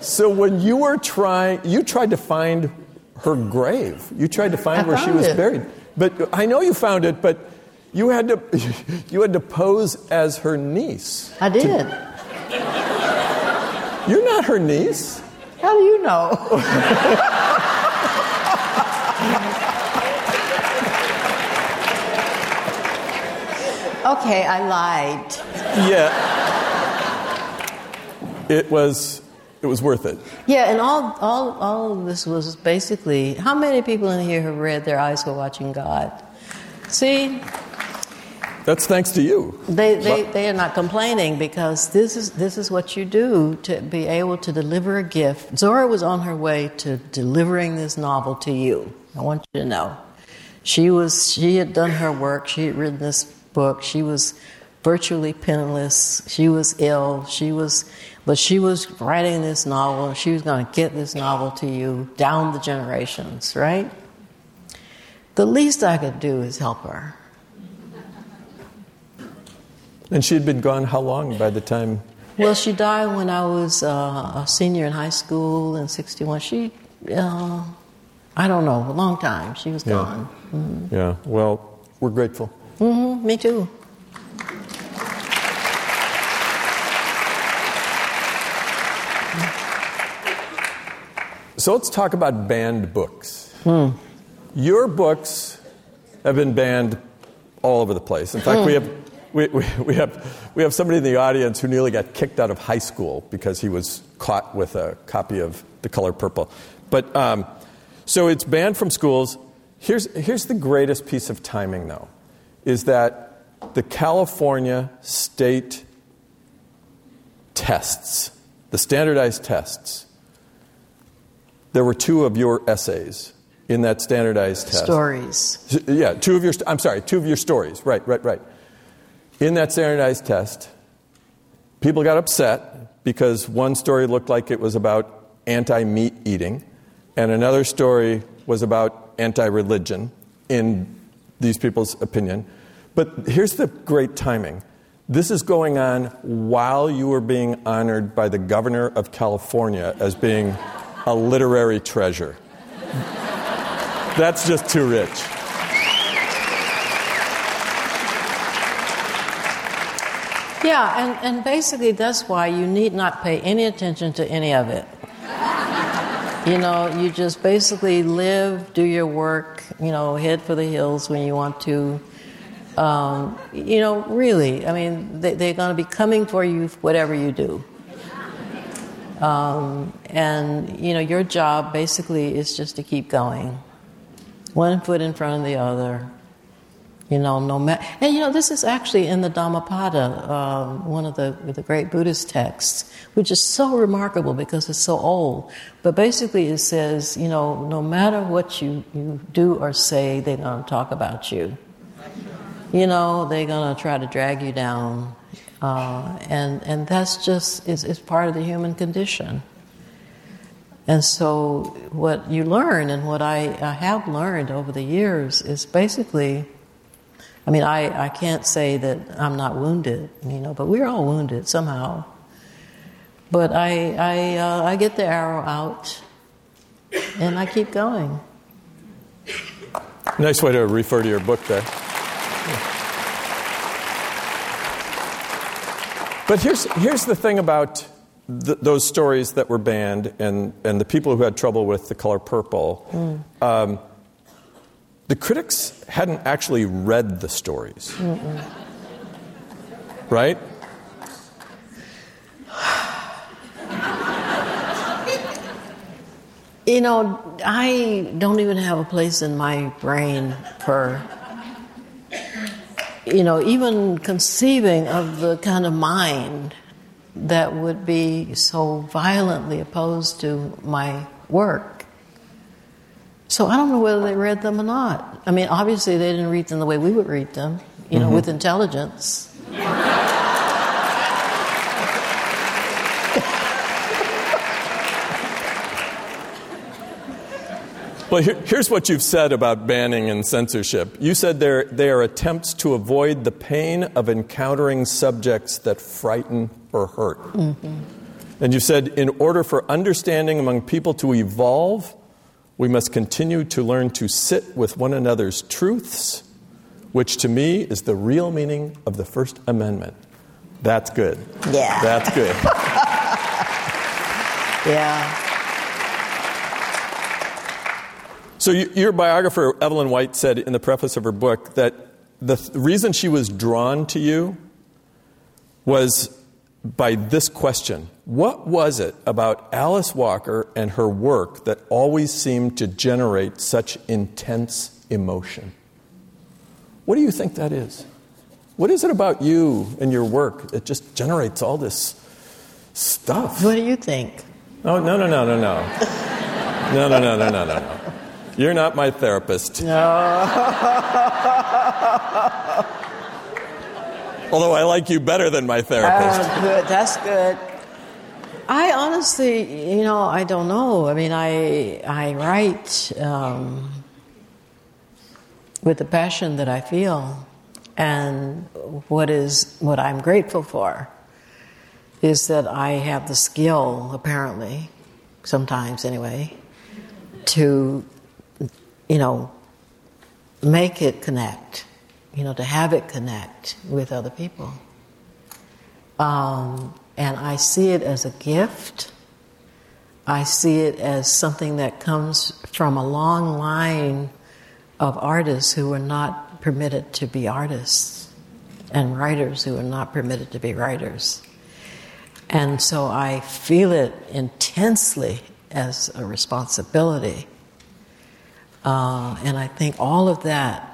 so when you were trying, you tried to find her grave. You tried to find I where she was it. buried. But I know you found it, but you had to, you had to pose as her niece. I did. You're not her niece. How do you know? okay, I lied. Yeah. It was, it was worth it. Yeah, and all, all, all of this was basically how many people in here have read Their Eyes Were Watching God? See, That's thanks to you. they, they, they are not complaining because this is, this is what you do to be able to deliver a gift. Zora was on her way to delivering this novel to you. I want you to know. She, was, she had done her work, she had written this book, she was virtually penniless, she was ill, she was, but she was writing this novel, she was going to get this novel to you down the generations, right? The least I could do is help her. And she had been gone how long by the time? Well, she died when I was uh, a senior in high school in '61. She, uh, I don't know, a long time. She was Yeah. gone. Yeah, well, we're grateful. Mm-hmm. me too. So let's talk about banned books. Hmm. Your books have been banned all over the place. In fact, we, have, we, we, we, have, we have somebody in the audience who nearly got kicked out of high school because he was caught with a copy of The Color Purple. But um, so it's banned from schools. Here's, here's the greatest piece of timing, though, is that the California state tests, the standardized tests, there were two of your essays in that standardized test. Stories. Yeah, two of your, I'm sorry, two of your stories. Right, right, right. In that standardized test, people got upset because one story looked like it was about anti meat eating, and another story was about anti religion, in these people's opinion. But here's the great timing this is going on while you were being honored by the governor of California as being a literary treasure. That's just too rich. Yeah, and, and basically that's why you need not pay any attention to any of it. You know, you just basically live, do your work, you know, head for the hills when you want to. Um, you know, really, I mean, they, they're going to be coming for you whatever you do. Um, and, you know, your job basically is just to keep going, one foot in front of the other. You know, no matter. And you know, this is actually in the Dhammapada, um, one of the, the great Buddhist texts, which is so remarkable because it's so old. But basically, it says, you know, no matter what you, you do or say, they're going to talk about you. You know, they're going to try to drag you down. Uh, and, and that's just, it's, it's part of the human condition. And so, what you learn and what I, I have learned over the years is basically I mean, I, I can't say that I'm not wounded, you know, but we're all wounded somehow. But I, I, uh, I get the arrow out and I keep going. Nice way to refer to your book there. But here's, here's the thing about th- those stories that were banned and, and the people who had trouble with the color purple. Um, the critics hadn't actually read the stories. Mm-mm. Right? You know, I don't even have a place in my brain for, you know, even conceiving of the kind of mind that would be so violently opposed to my work. So I don't know whether they read them or not. I mean, obviously they didn't read them the way we would read them, you know, mm-hmm. with intelligence. Well, here, here's what you've said about banning and censorship. You said they are attempts to avoid the pain of encountering subjects that frighten or hurt. Mm-hmm. And you've said in order for understanding among people to evolve, we must continue to learn to sit with one another's truths, which to me is the real meaning of the First Amendment. That's good. Yeah. That's good. yeah. So, your biographer, Evelyn White, said in the preface of her book that the th- reason she was drawn to you was by this question What was it about Alice Walker and her work that always seemed to generate such intense emotion? What do you think that is? What is it about you and your work that just generates all this stuff? What do you think? Oh, no, no, no, no, no. No, no, no, no, no, no, no. You're not my therapist. No. Although I like you better than my therapist. Uh, good. That's good. I honestly, you know, I don't know. I mean, I I write um, with the passion that I feel, and what is what I'm grateful for is that I have the skill, apparently, sometimes anyway, to you know, make it connect, you know, to have it connect with other people. Um, and I see it as a gift. I see it as something that comes from a long line of artists who were not permitted to be artists and writers who were not permitted to be writers. And so I feel it intensely as a responsibility uh, and I think all of that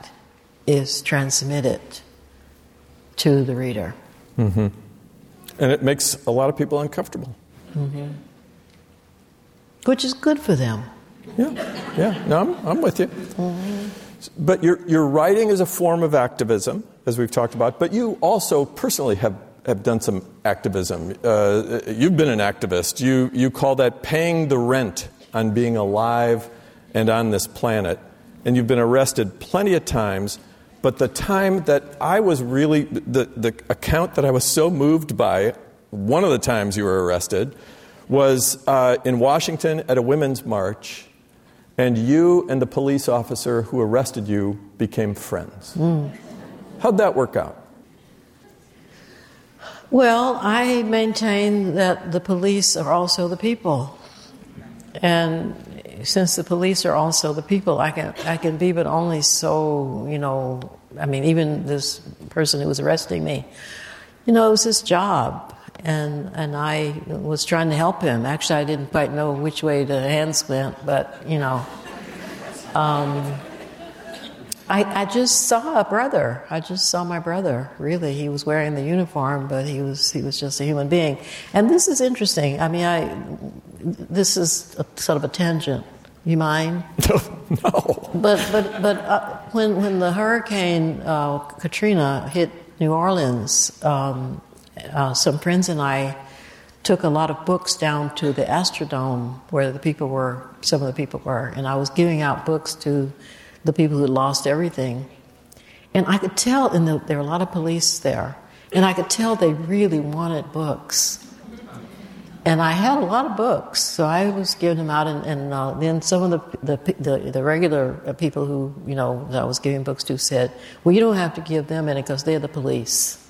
is transmitted to the reader. Mm-hmm. And it makes a lot of people uncomfortable. Mm-hmm. Which is good for them. Yeah, yeah. No, I'm, I'm with you. Mm-hmm. But your, your writing is a form of activism, as we've talked about, but you also personally have, have done some activism. Uh, you've been an activist. You, you call that paying the rent on being alive and on this planet. And you've been arrested plenty of times. But the time that I was really, the, the account that I was so moved by, one of the times you were arrested, was uh, in Washington at a women's march, and you and the police officer who arrested you became friends. Mm. How'd that work out? Well, I maintain that the police are also the people. And since the police are also the people, I can I can be but only so you know. I mean, even this person who was arresting me, you know, it was his job, and and I was trying to help him. Actually, I didn't quite know which way the hands went, but you know. Um, I, I just saw a brother. I just saw my brother. Really, he was wearing the uniform, but he was he was just a human being. And this is interesting. I mean, I this is a, sort of a tangent. You mind? no. But but but uh, when when the hurricane uh, Katrina hit New Orleans, um, uh, some friends and I took a lot of books down to the Astrodome where the people were. Some of the people were, and I was giving out books to the people who lost everything. And I could tell, and the, there were a lot of police there, and I could tell they really wanted books. And I had a lot of books, so I was giving them out, and, and uh, then some of the, the, the, the, regular people who, you know, that I was giving books to said, well, you don't have to give them any because they're the police.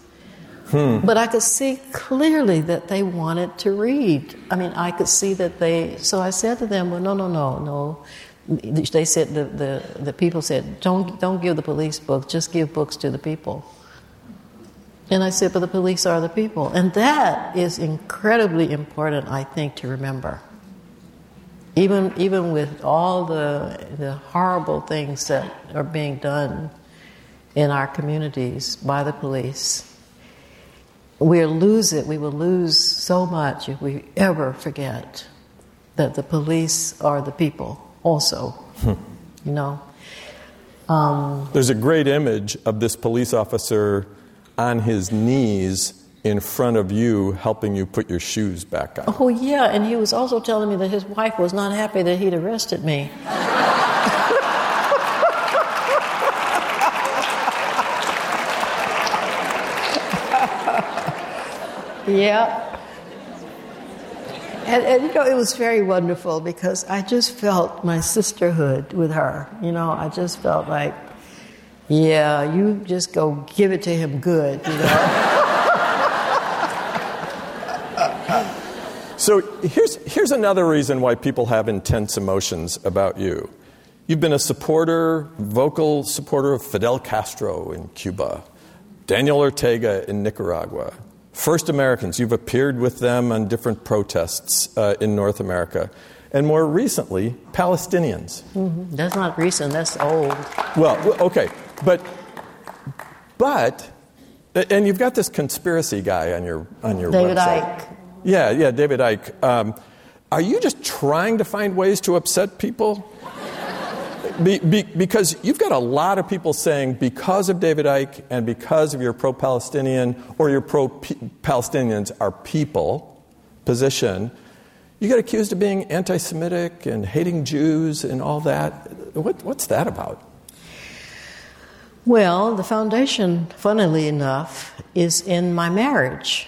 Hmm. But I could see clearly that they wanted to read. I mean, I could see that they, so I said to them, well, no, no, no, no they said the, the, the people said don't don't give the police books just give books to the people. And i said but the police are the people. And that is incredibly important i think to remember. Even, even with all the, the horrible things that are being done in our communities by the police, we'll lose it. We will lose so much if we ever forget that the police are the people also. You know? Um, There's a great image of this police officer on his knees in front of you, helping you put your shoes back on. Oh, yeah, and he was also telling me that his wife was not happy that he'd arrested me. yeah. And, and, you know, it was very wonderful because I just felt my sisterhood with her. You know, I just felt like, yeah, you just go give it to him good, you know. so here's, here's another reason why people have intense emotions about you. You've been a supporter, vocal supporter of Fidel Castro in Cuba, Daniel Ortega in Nicaragua, First Americans, you've appeared with them on different protests uh, in North America. And more recently, Palestinians. Mm-hmm. That's not recent, that's old. Well, okay. But, but, and you've got this conspiracy guy on your, on your David website. Icke. Yeah, yeah, David Icke. Um, are you just trying to find ways to upset people? Be, be, because you've got a lot of people saying because of David Icke and because of your pro Palestinian or your pro Palestinians are people position, you get accused of being anti Semitic and hating Jews and all that. What, what's that about? Well, the foundation, funnily enough, is in my marriage.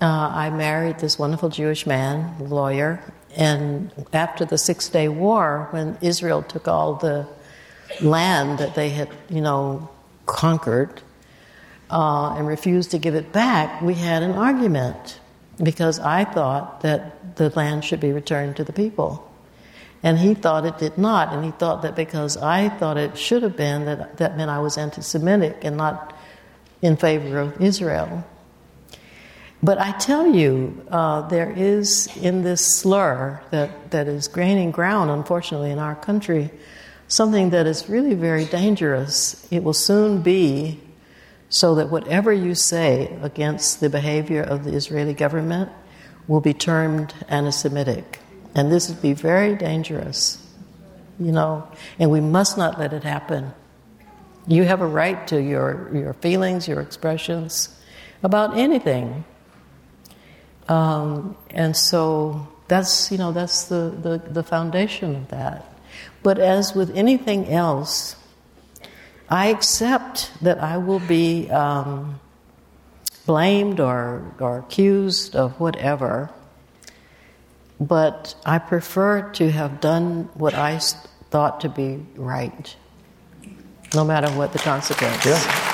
Uh, I married this wonderful Jewish man, lawyer, and after the Six Day War, when Israel took all the land that they had, you know, conquered uh, and refused to give it back, we had an argument because I thought that the land should be returned to the people. And he thought it did not, and he thought that because I thought it should have been, that that meant I was anti Semitic and not in favor of Israel. But I tell you, uh, there is in this slur that, that is gaining ground, unfortunately, in our country, something that is really very dangerous. It will soon be so that whatever you say against the behavior of the Israeli government will be termed anti Semitic. And this would be very dangerous, you know, and we must not let it happen. You have a right to your, your feelings, your expressions about anything. Um, and so that's, you know, that's the, the, the foundation of that. But as with anything else, I accept that I will be um, blamed or, or accused of whatever, but I prefer to have done what I thought to be right, no matter what the consequence. Yeah.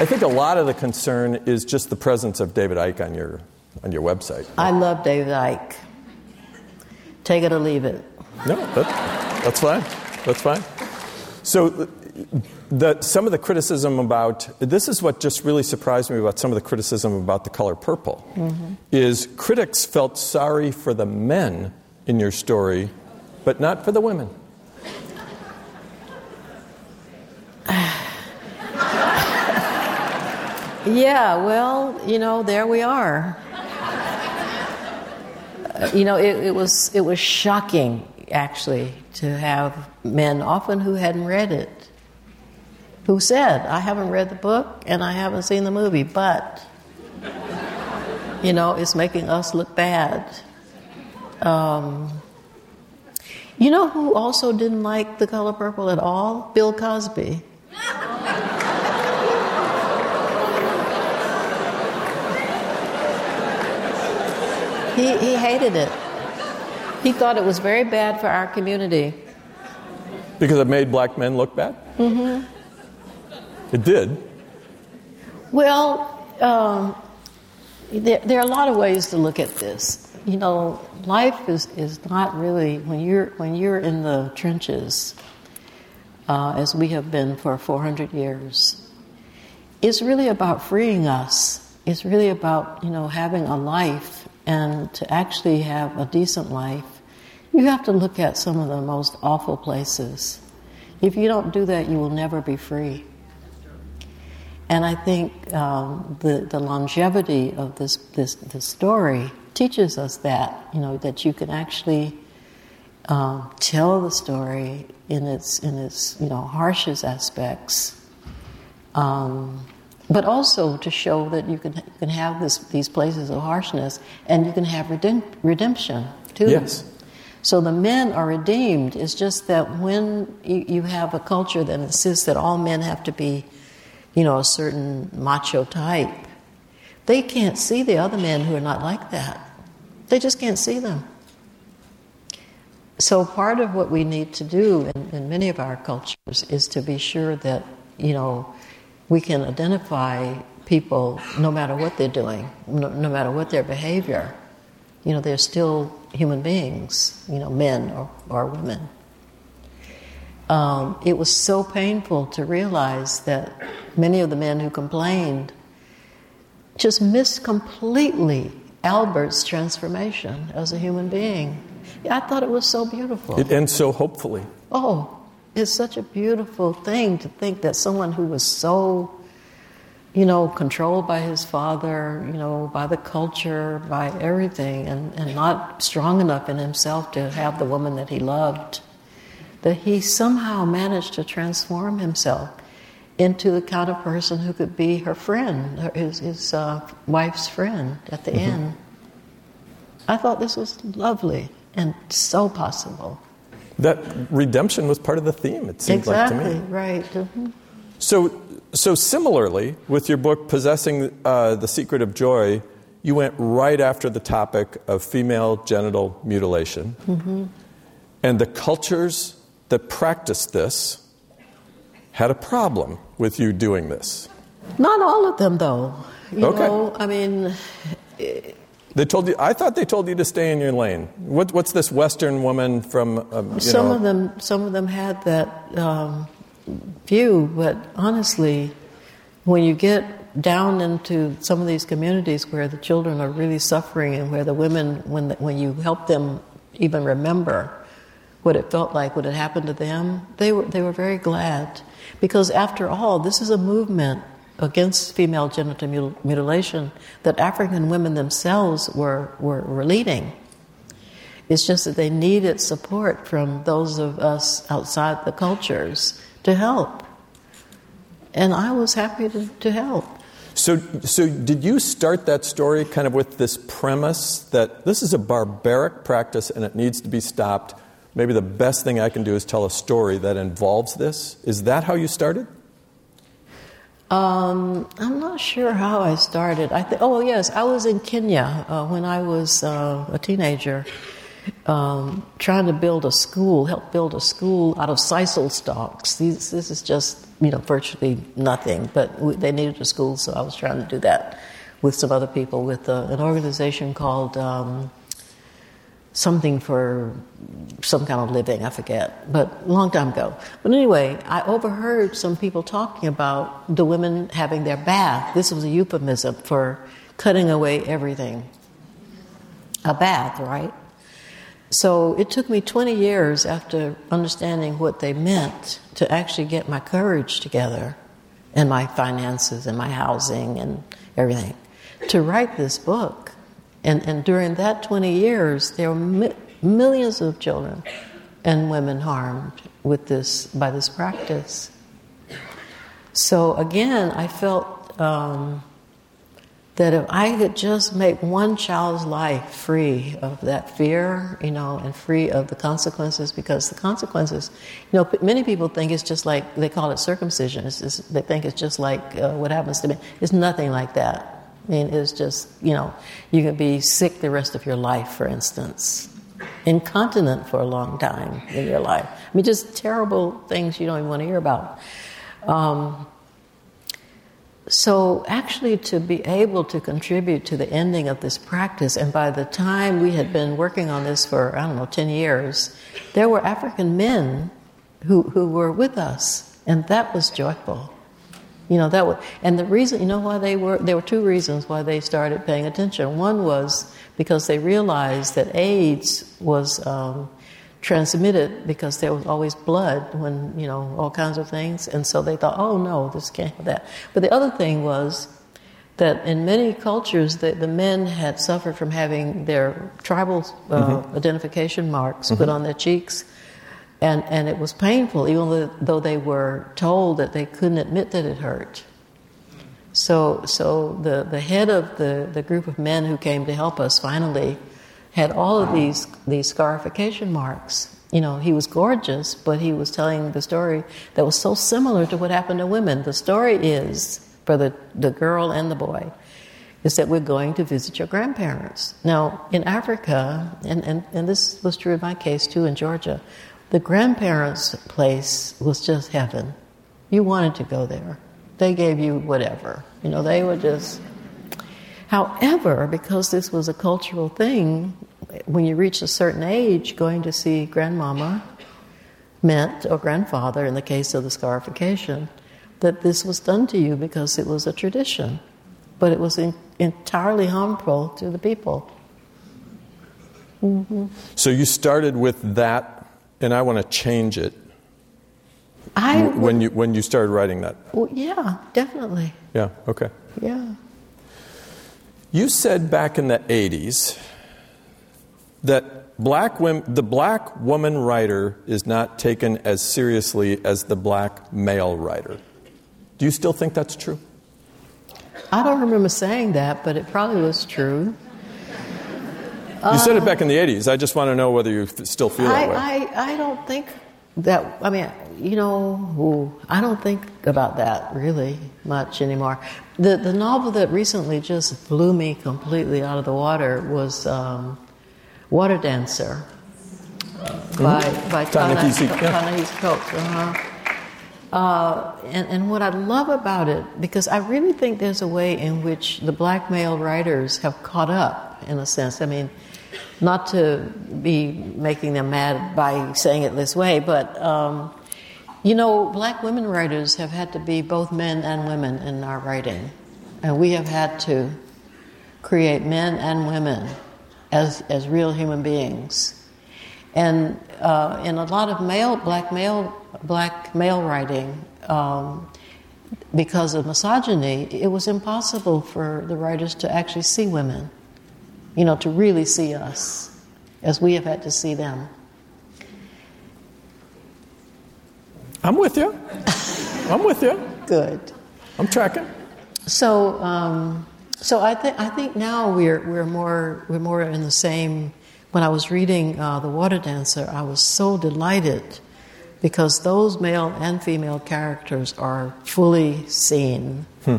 I think a lot of the concern is just the presence of David Icke on your on your website. I love David Icke. Take it or leave it. No, that, that's fine. That's fine. So, the, some of the criticism about this is what just really surprised me about some of the criticism about the color purple mm-hmm. is critics felt sorry for the men in your story, but not for the women. Yeah, well, you know, there we are. Uh, you know, it, it, was it was shocking actually to have men, often who hadn't read it, who said, "I haven't read the book and I haven't seen the movie, but you know, it's making us look bad." Um, you know who also didn't like the color purple at all? Bill Cosby. He, he hated it. He thought it was very bad for our community. Because it made black men look bad? Mm-hmm. It did. Well, um, there, there, are a lot of ways to look at this. You know, life is, is not really when you're when you're in the trenches, uh, as we have been for 400 years. It's really about freeing us. It's really about you know having a life and to actually have a decent life, you have to look at some of the most awful places. If you don't do that, you will never be free. And I think um, the, the longevity of this, this, this story teaches us that, you know, that you can actually um, tell the story in its, in its you know, harshest aspects, um, but also to show that you can, you can have this, these places of harshness and you can have redemp- redemption too. Yes. So the men are redeemed. It's just that when you, you have a culture that insists that all men have to be you know, a certain macho type, they can't see the other men who are not like that. They just can't see them. So, part of what we need to do in, in many of our cultures is to be sure that, you know, we can identify people no matter what they're doing, no, no matter what their behavior. You know, they're still human beings, you know, men or, or women um, it was so painful to realize that many of the men who complained just missed completely Albert's transformation as a human being. I thought it was so beautiful. It ends so hopefully. Oh, it's such a beautiful thing to think that someone who was so, you know, controlled by his father, you know, by the culture, by everything, and, and not strong enough in himself to have the woman that he loved that he somehow managed to transform himself into the kind of person who could be her friend, his, his uh, wife's friend at the mm-hmm. end. I thought this was lovely and so possible. That redemption was part of the theme, it seems exactly, like to me. right. Mm-hmm. So, so similarly, with your book, Possessing uh, the Secret of Joy, you went right after the topic of female genital mutilation. Mm-hmm. And the cultures that practiced this had a problem with you doing this. Not all of them, though. You okay. Know, I mean, they told you. I thought they told you to stay in your lane. What, what's this Western woman from? Um, some know? of them. Some of them had that um, view, but honestly, when you get down into some of these communities where the children are really suffering and where the women, when the, when you help them even remember what it felt like, what had happened to them, they were, they were very glad. Because after all, this is a movement against female genital mutilation that African women themselves were, were, were leading. It's just that they needed support from those of us outside the cultures to help. And I was happy to, to help. So, so did you start that story kind of with this premise that this is a barbaric practice and it needs to be stopped? maybe the best thing I can do is tell a story that involves this. Is that how you started? Um, I'm not sure how I started. I th- oh yes, I was in Kenya uh, when I was uh, a teenager, um, trying to build a school, help build a school out of sisal stalks. These, this is just you know virtually nothing, but we, they needed a school, so I was trying to do that with some other people with uh, an organization called. Um, something for some kind of living, I forget, but long time ago. But anyway, I overheard some people talking about the women having their bath. This was a euphemism for cutting away everything. A bath, right? So it took me 20 years after understanding what they meant to actually get my courage together and my finances and my housing and everything to write this book. And, and during that 20 years, there were mi- millions of children and women harmed with this, by this practice. So again, I felt um, that if I could just make one child's life free of that fear, you know, and free of the consequences, because the consequences, you know, many people think it's just like they call it circumcision. Just, they think it's just like uh, what happens to me. It's nothing like that. I mean, it's just, you know, you can be sick the rest of your life, for instance, incontinent for a long time in your life. I mean, just terrible things you don't even want to hear about. Um, so, actually, to be able to contribute to the ending of this practice, and by the time we had been working on this for, I don't know, 10 years, there were African men who, who were with us, and that was joyful. You know that was, and the reason you know why they were there were two reasons why they started paying attention. One was because they realized that AIDS was um, transmitted because there was always blood when you know all kinds of things, and so they thought, oh no, this can't have that. But the other thing was that in many cultures the, the men had suffered from having their tribal uh, mm-hmm. identification marks mm-hmm. put on their cheeks and, and it was painful, even though they were told that they couldn't admit that it hurt. So, so the, the head of the, the group of men who came to help us finally had all of these, these scarification marks. You know, he was gorgeous, but he was telling the story that was so similar to what happened to women. The story is, for the, the girl and the boy, is that we're going to visit your grandparents. Now, in Africa, and, and, and this was true in my case too in Georgia, the grandparents' place was just heaven. You wanted to go there. They gave you whatever. You know, they were just. However, because this was a cultural thing, when you reach a certain age, going to see grandmama meant, or grandfather in the case of the scarification, that this was done to you because it was a tradition. But it was in, entirely harmful to the people. Mm-hmm. So you started with that and I want to change it. I when you when you started writing that. Well, yeah, definitely. Yeah. Okay. Yeah. You said back in the '80s that black women, the black woman writer is not taken as seriously as the black male writer. Do you still think that's true? I don't remember saying that, but it probably was true. You said it back in the 80s. I just want to know whether you still feel that I, way. I, I don't think that, I mean, you know, I don't think about that really much anymore. The, the novel that recently just blew me completely out of the water was um, Water Dancer mm-hmm. by, by Ta-Nehisi yeah. Coates. Uh-huh. Uh, and, and, what I love about it, because I really think there's a way in which the black male writers have caught up, in a sense. I mean, not to be making them mad by saying it this way, but um, you know, black women writers have had to be both men and women in our writing, and we have had to create men and women as as real human beings. And uh, in a lot of male black male black male writing, um, because of misogyny, it was impossible for the writers to actually see women you know, to really see us as we have had to see them. I'm with you. I'm with you. Good. I'm tracking. So, um, so I think I think now we're we're more we're more in the same. When I was reading uh, the Water Dancer, I was so delighted because those male and female characters are fully seen hmm.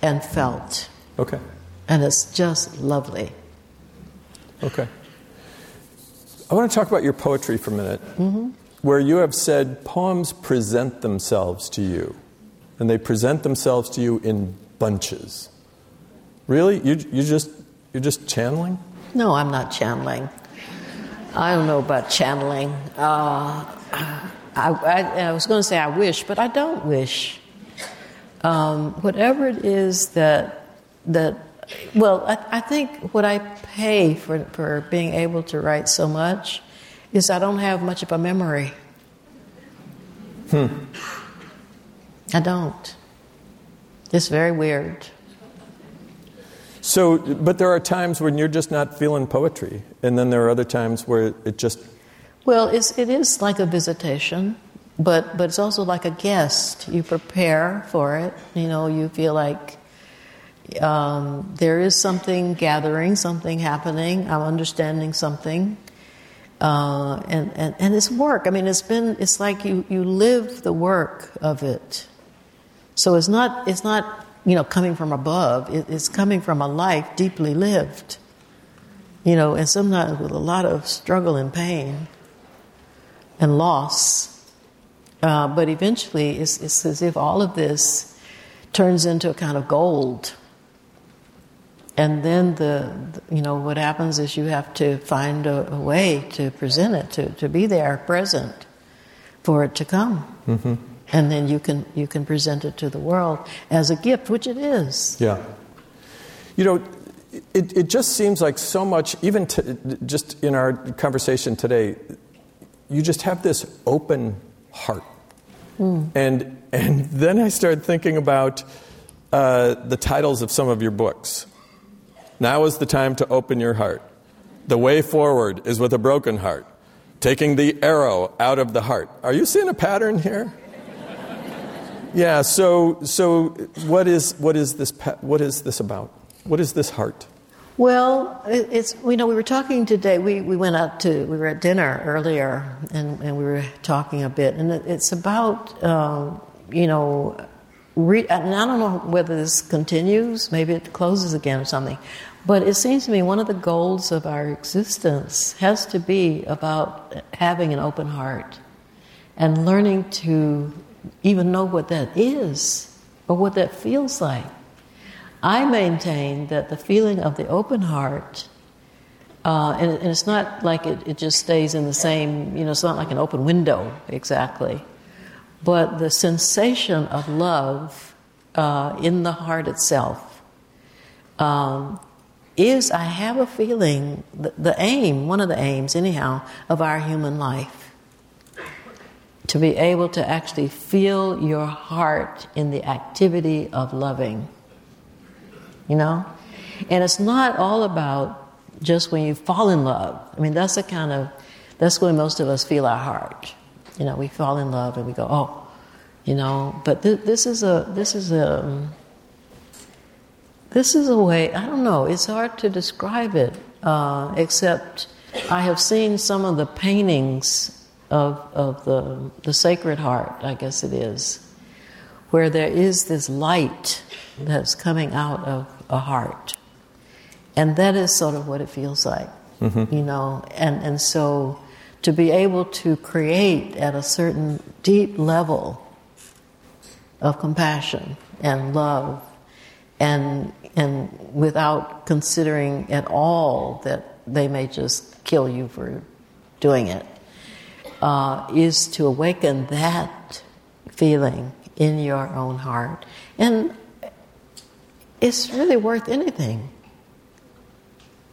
and felt. Okay. And it's just lovely. Okay. I want to talk about your poetry for a minute, mm-hmm. where you have said poems present themselves to you, and they present themselves to you in bunches. Really? You, you just, you're just channeling? No, I'm not channeling. I don't know about channeling. Uh, I, I, I, was going to say I wish, but I don't wish. Um, whatever it is that that well, I, I, think what I pay for, for being able to write so much is I don't have much of a memory. Hmm. I don't. It's very weird. So, but there are times when you're just not feeling poetry, and then there are other times where it just. Well, it's, it is like a visitation, but, but it's also like a guest. You prepare for it. You know, you feel like um, there is something gathering, something happening. I'm understanding something, uh, and, and and it's work. I mean, it's been it's like you you live the work of it. So it's not it's not you know coming from above. It, it's coming from a life deeply lived. You know, and sometimes with a lot of struggle and pain and loss. Uh, but eventually, it's, it's as if all of this turns into a kind of gold and then the, you know what happens is you have to find a, a way to present it to, to be there present for it to come mm-hmm. and then you can you can present it to the world as a gift, which it is. Yeah. You know, it, it just seems like so much, even to, just in our conversation today, you just have this open heart. Mm. And, and then I started thinking about uh, the titles of some of your books. Now is the time to open your heart. The way forward is with a broken heart, taking the arrow out of the heart. Are you seeing a pattern here? yeah, so, so what, is, what, is this, what is this about? What is this heart? Well, it's you know we were talking today. We, we went out to we were at dinner earlier, and, and we were talking a bit, and it's about um, you know, re, and I don't know whether this continues. Maybe it closes again or something, but it seems to me one of the goals of our existence has to be about having an open heart and learning to even know what that is or what that feels like. I maintain that the feeling of the open heart, uh, and, and, it's not like it, it just stays in the same, you know, it's not like an open window exactly, but the sensation of love uh, in the heart itself um, is, I have a feeling, the, the aim, one of the aims, anyhow, of our human life. To be able to actually feel your heart in the activity of loving you know? And it's not all about just when you fall in love. I mean, that's the kind of, that's when most of us feel our heart. You know, we fall in love and we go, oh, you know, but th- this is a, this is a, um, this is a way, I don't know, it's hard to describe it, uh, except I have seen some of the paintings of, of the, the Sacred Heart, I guess it is, where there is this light that's coming out of a heart. And that is sort of what it feels like, mm-hmm. you know. And, and so to be able to create at a certain deep level of compassion and love and, and without considering at all that they may just kill you for doing it, uh, is to awaken that feeling in your own heart. And it's really worth anything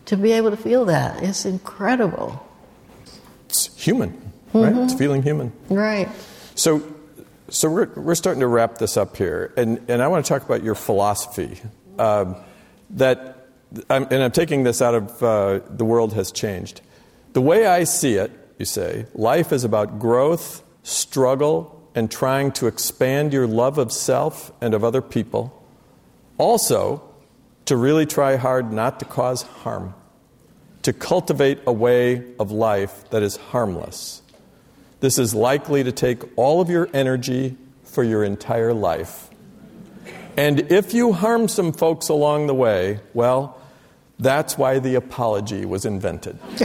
to be able to feel that. It's incredible. It's human, right? Mm-hmm. It's feeling human. Right. So, so we're, we're starting to wrap this up here, and, and I want to talk about your philosophy. Um, that, I'm, and I'm taking this out of uh, The World Has Changed. The way I see it, you say, life is about growth, struggle, and trying to expand your love of self and of other people also, to really try hard not to cause harm, to cultivate a way of life that is harmless. This is likely to take all of your energy for your entire life. And if you harm some folks along the way, well, that's why the apology was invented. you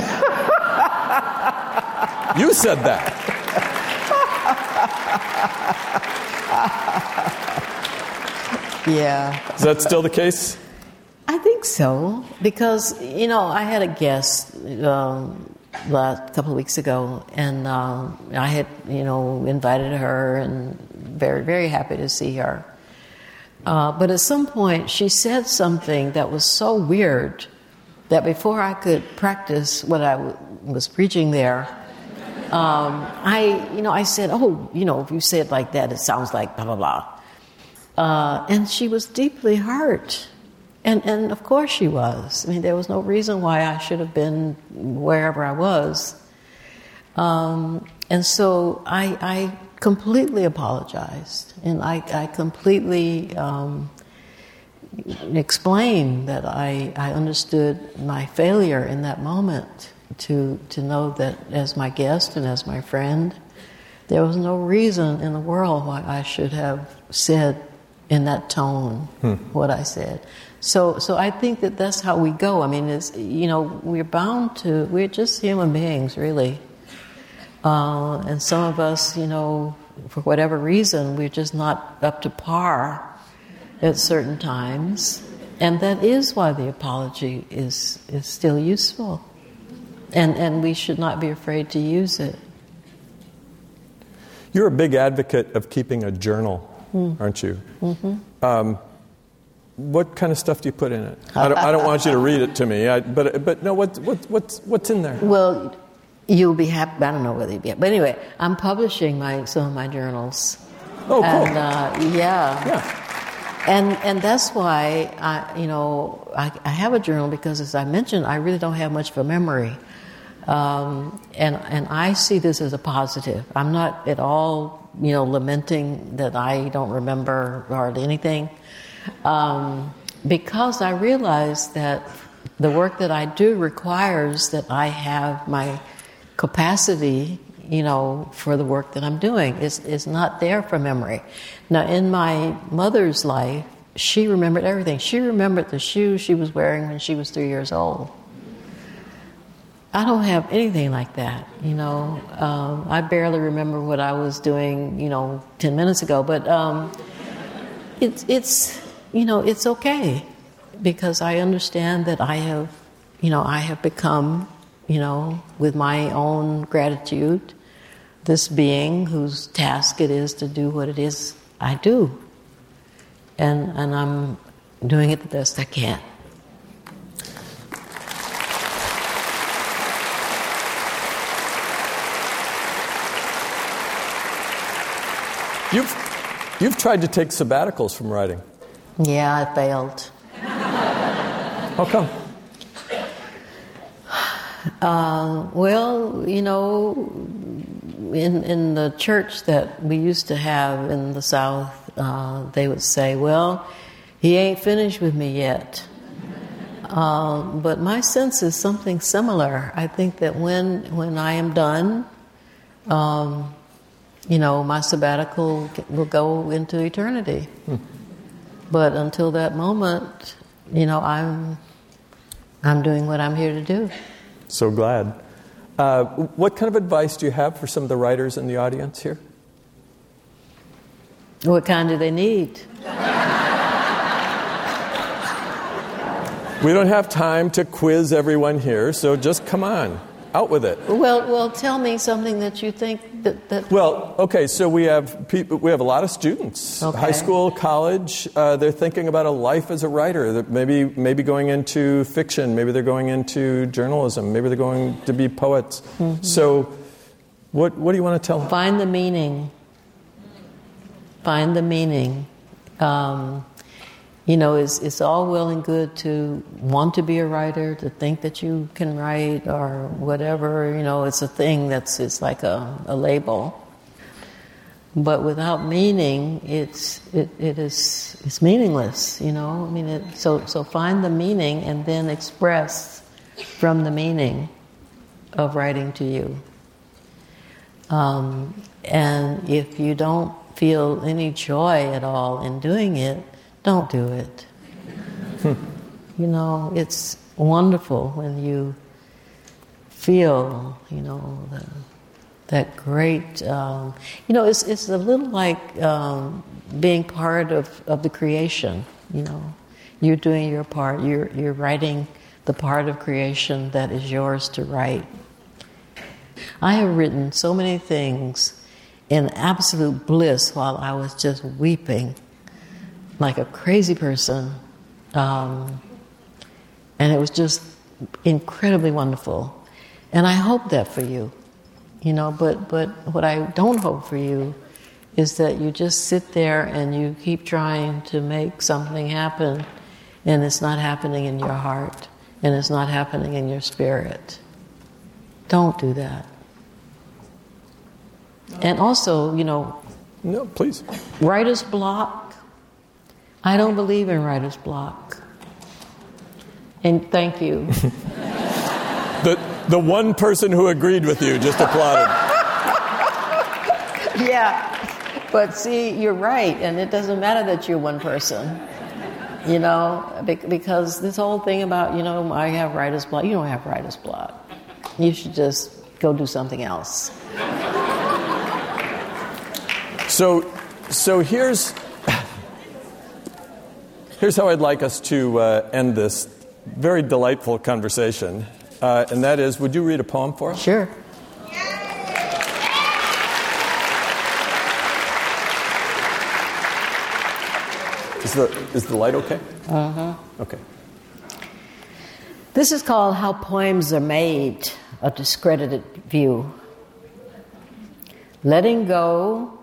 said that. Yeah. Is that still the case? I think so because you know I had a guest um, last couple of weeks ago, and uh, I had you know invited her, and very very happy to see her. Uh, but at some point, she said something that was so weird that before I could practice what I w- was preaching there, um, I you know I said, "Oh, you know, if you say it like that, it sounds like blah blah blah." Uh, and she was deeply hurt. And, and of course she was. I mean, there was no reason why I should have been wherever I was. Um, and so I, I, completely apologized. And I, I completely um, explained that I, I understood my failure in that moment to, to know that as my guest and as my friend, there was no reason in the world why I should have said in that tone hmm. what I said. So, so I think that that's how we go. I mean, it's, you know, we're bound to, we're just human beings, really. Uh, and some of us, you know, for whatever reason, we're just not up to par at certain times. And that is why the apology is, is still useful. And, and we should not be afraid to use it. You're a big advocate of keeping a journal, mm. aren't you? Mm-hmm. Um, what kind of stuff do you put in it? I don't, I don't want you to read it to me, I, but, but no, what, what, what's, what's in there? Well, you'll be happy. I don't know whether you'll be happy. But anyway, I'm publishing my, some of my journals. Oh, cool. And, uh, yeah. Yeah. And, and that's why I, you know, I, I have a journal because, as I mentioned, I really don't have much of a memory. Um, and, and I see this as a positive. I'm not at all, you know, lamenting that I don't remember hardly anything. Um, because I realize that the work that I do requires that I have my capacity, you know, for the work that I'm doing. It's, it's not there for memory. Now, in my mother's life, she remembered everything. She remembered the shoes she was wearing when she was three years old. I don't have anything like that, you know. Um, I barely remember what I was doing, you know, 10 minutes ago, but um, it's, it's, you know, it's okay because I understand that I have, you know, I have become, you know, with my own gratitude, this being whose task it is to do what it is I do. And, and I'm doing it the best I can. You've, you've tried to take sabbaticals from writing. Yeah, I failed. How come? Uh, well, you know, in in the church that we used to have in the South, uh, they would say, "Well, he ain't finished with me yet." Uh, but my sense is something similar. I think that when when I am done, um, you know, my sabbatical will go into eternity. Hmm. But until that moment, you know, I'm I'm doing what I'm here to do. So glad. Uh, what kind of advice do you have for some of the writers in the audience here? What kind do they need? we don't have time to quiz everyone here, so just come on out with it. Well, well, tell me something that you think that. that well, okay, so we have people, we have a lot of students, okay. high school, college. Uh, they're thinking about a life as a writer. Maybe maybe going into fiction. Maybe they're going into journalism. Maybe they're going to be poets. Mm-hmm. So, what what do you want to tell them? Find the meaning. Find the meaning. Um, you know, it's, it's all well and good to want to be a writer, to think that you can write or whatever. You know, it's a thing that's it's like a, a label. But without meaning, it's it, it is it's meaningless. You know, I mean, it, so so find the meaning and then express from the meaning of writing to you. Um, and if you don't feel any joy at all in doing it, don't do it. you know, it's wonderful when you feel, you know, the, that great, um, you know, it's, it's a little like um, being part of, of the creation, you know. You're doing your part, you're, you're writing the part of creation that is yours to write. I have written so many things in absolute bliss while I was just weeping like a crazy person. Um, and it was just incredibly wonderful. And I hope that for you, you know, but, but what I don't hope for you is that you just sit there and you keep trying to make something happen and it's not happening in your heart and it's not happening in your spirit. Don't do that. And also, you know, no, please. Writer's block I don't believe in writer's block. And thank you. the, the one person who agreed with you just applauded. yeah. But see, you're right, and it doesn't matter that you're one person. You know, because this whole thing about, you know, I have writer's block, you don't have writer's block. You should just go do something else. So, so here's Here's how I'd like us to uh, end this very delightful conversation, uh, and that is would you read a poem for us? Sure. Is the, is the light okay? Uh huh. Okay. This is called How Poems Are Made A Discredited View. Letting go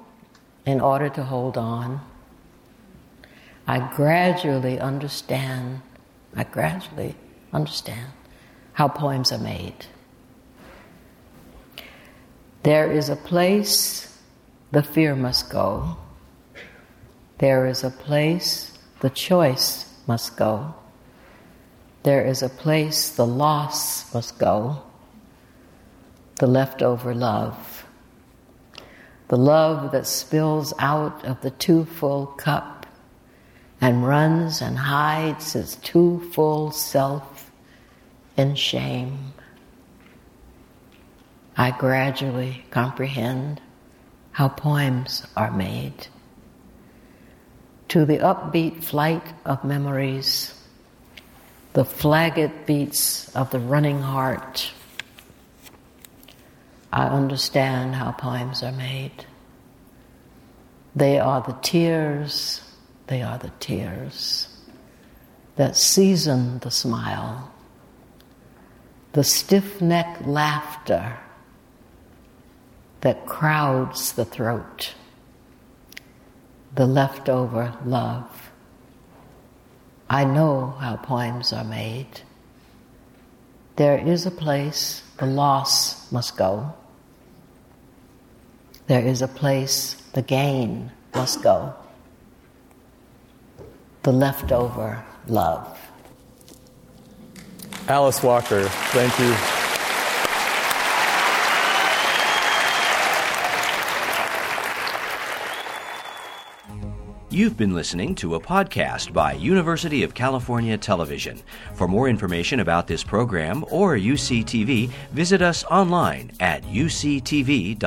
in order to hold on I gradually understand, I gradually understand how poems are made. There is a place the fear must go. There is a place the choice must go. There is a place the loss must go. The leftover love. The love that spills out of the too full cup and runs and hides its too full self in shame. I gradually comprehend how poems are made. To the upbeat flight of memories, the flagged beats of the running heart, I understand how poems are made. They are the tears, they are the tears that season the smile the stiff necked laughter that crowds the throat, the leftover love. I know how poems are made. There is a place the loss must go. There is a place the gain must go. The leftover love. Alice Walker, thank you. You've been listening to a podcast by University of California Television. For more information about this program or UCTV, visit us online at uctv.tv.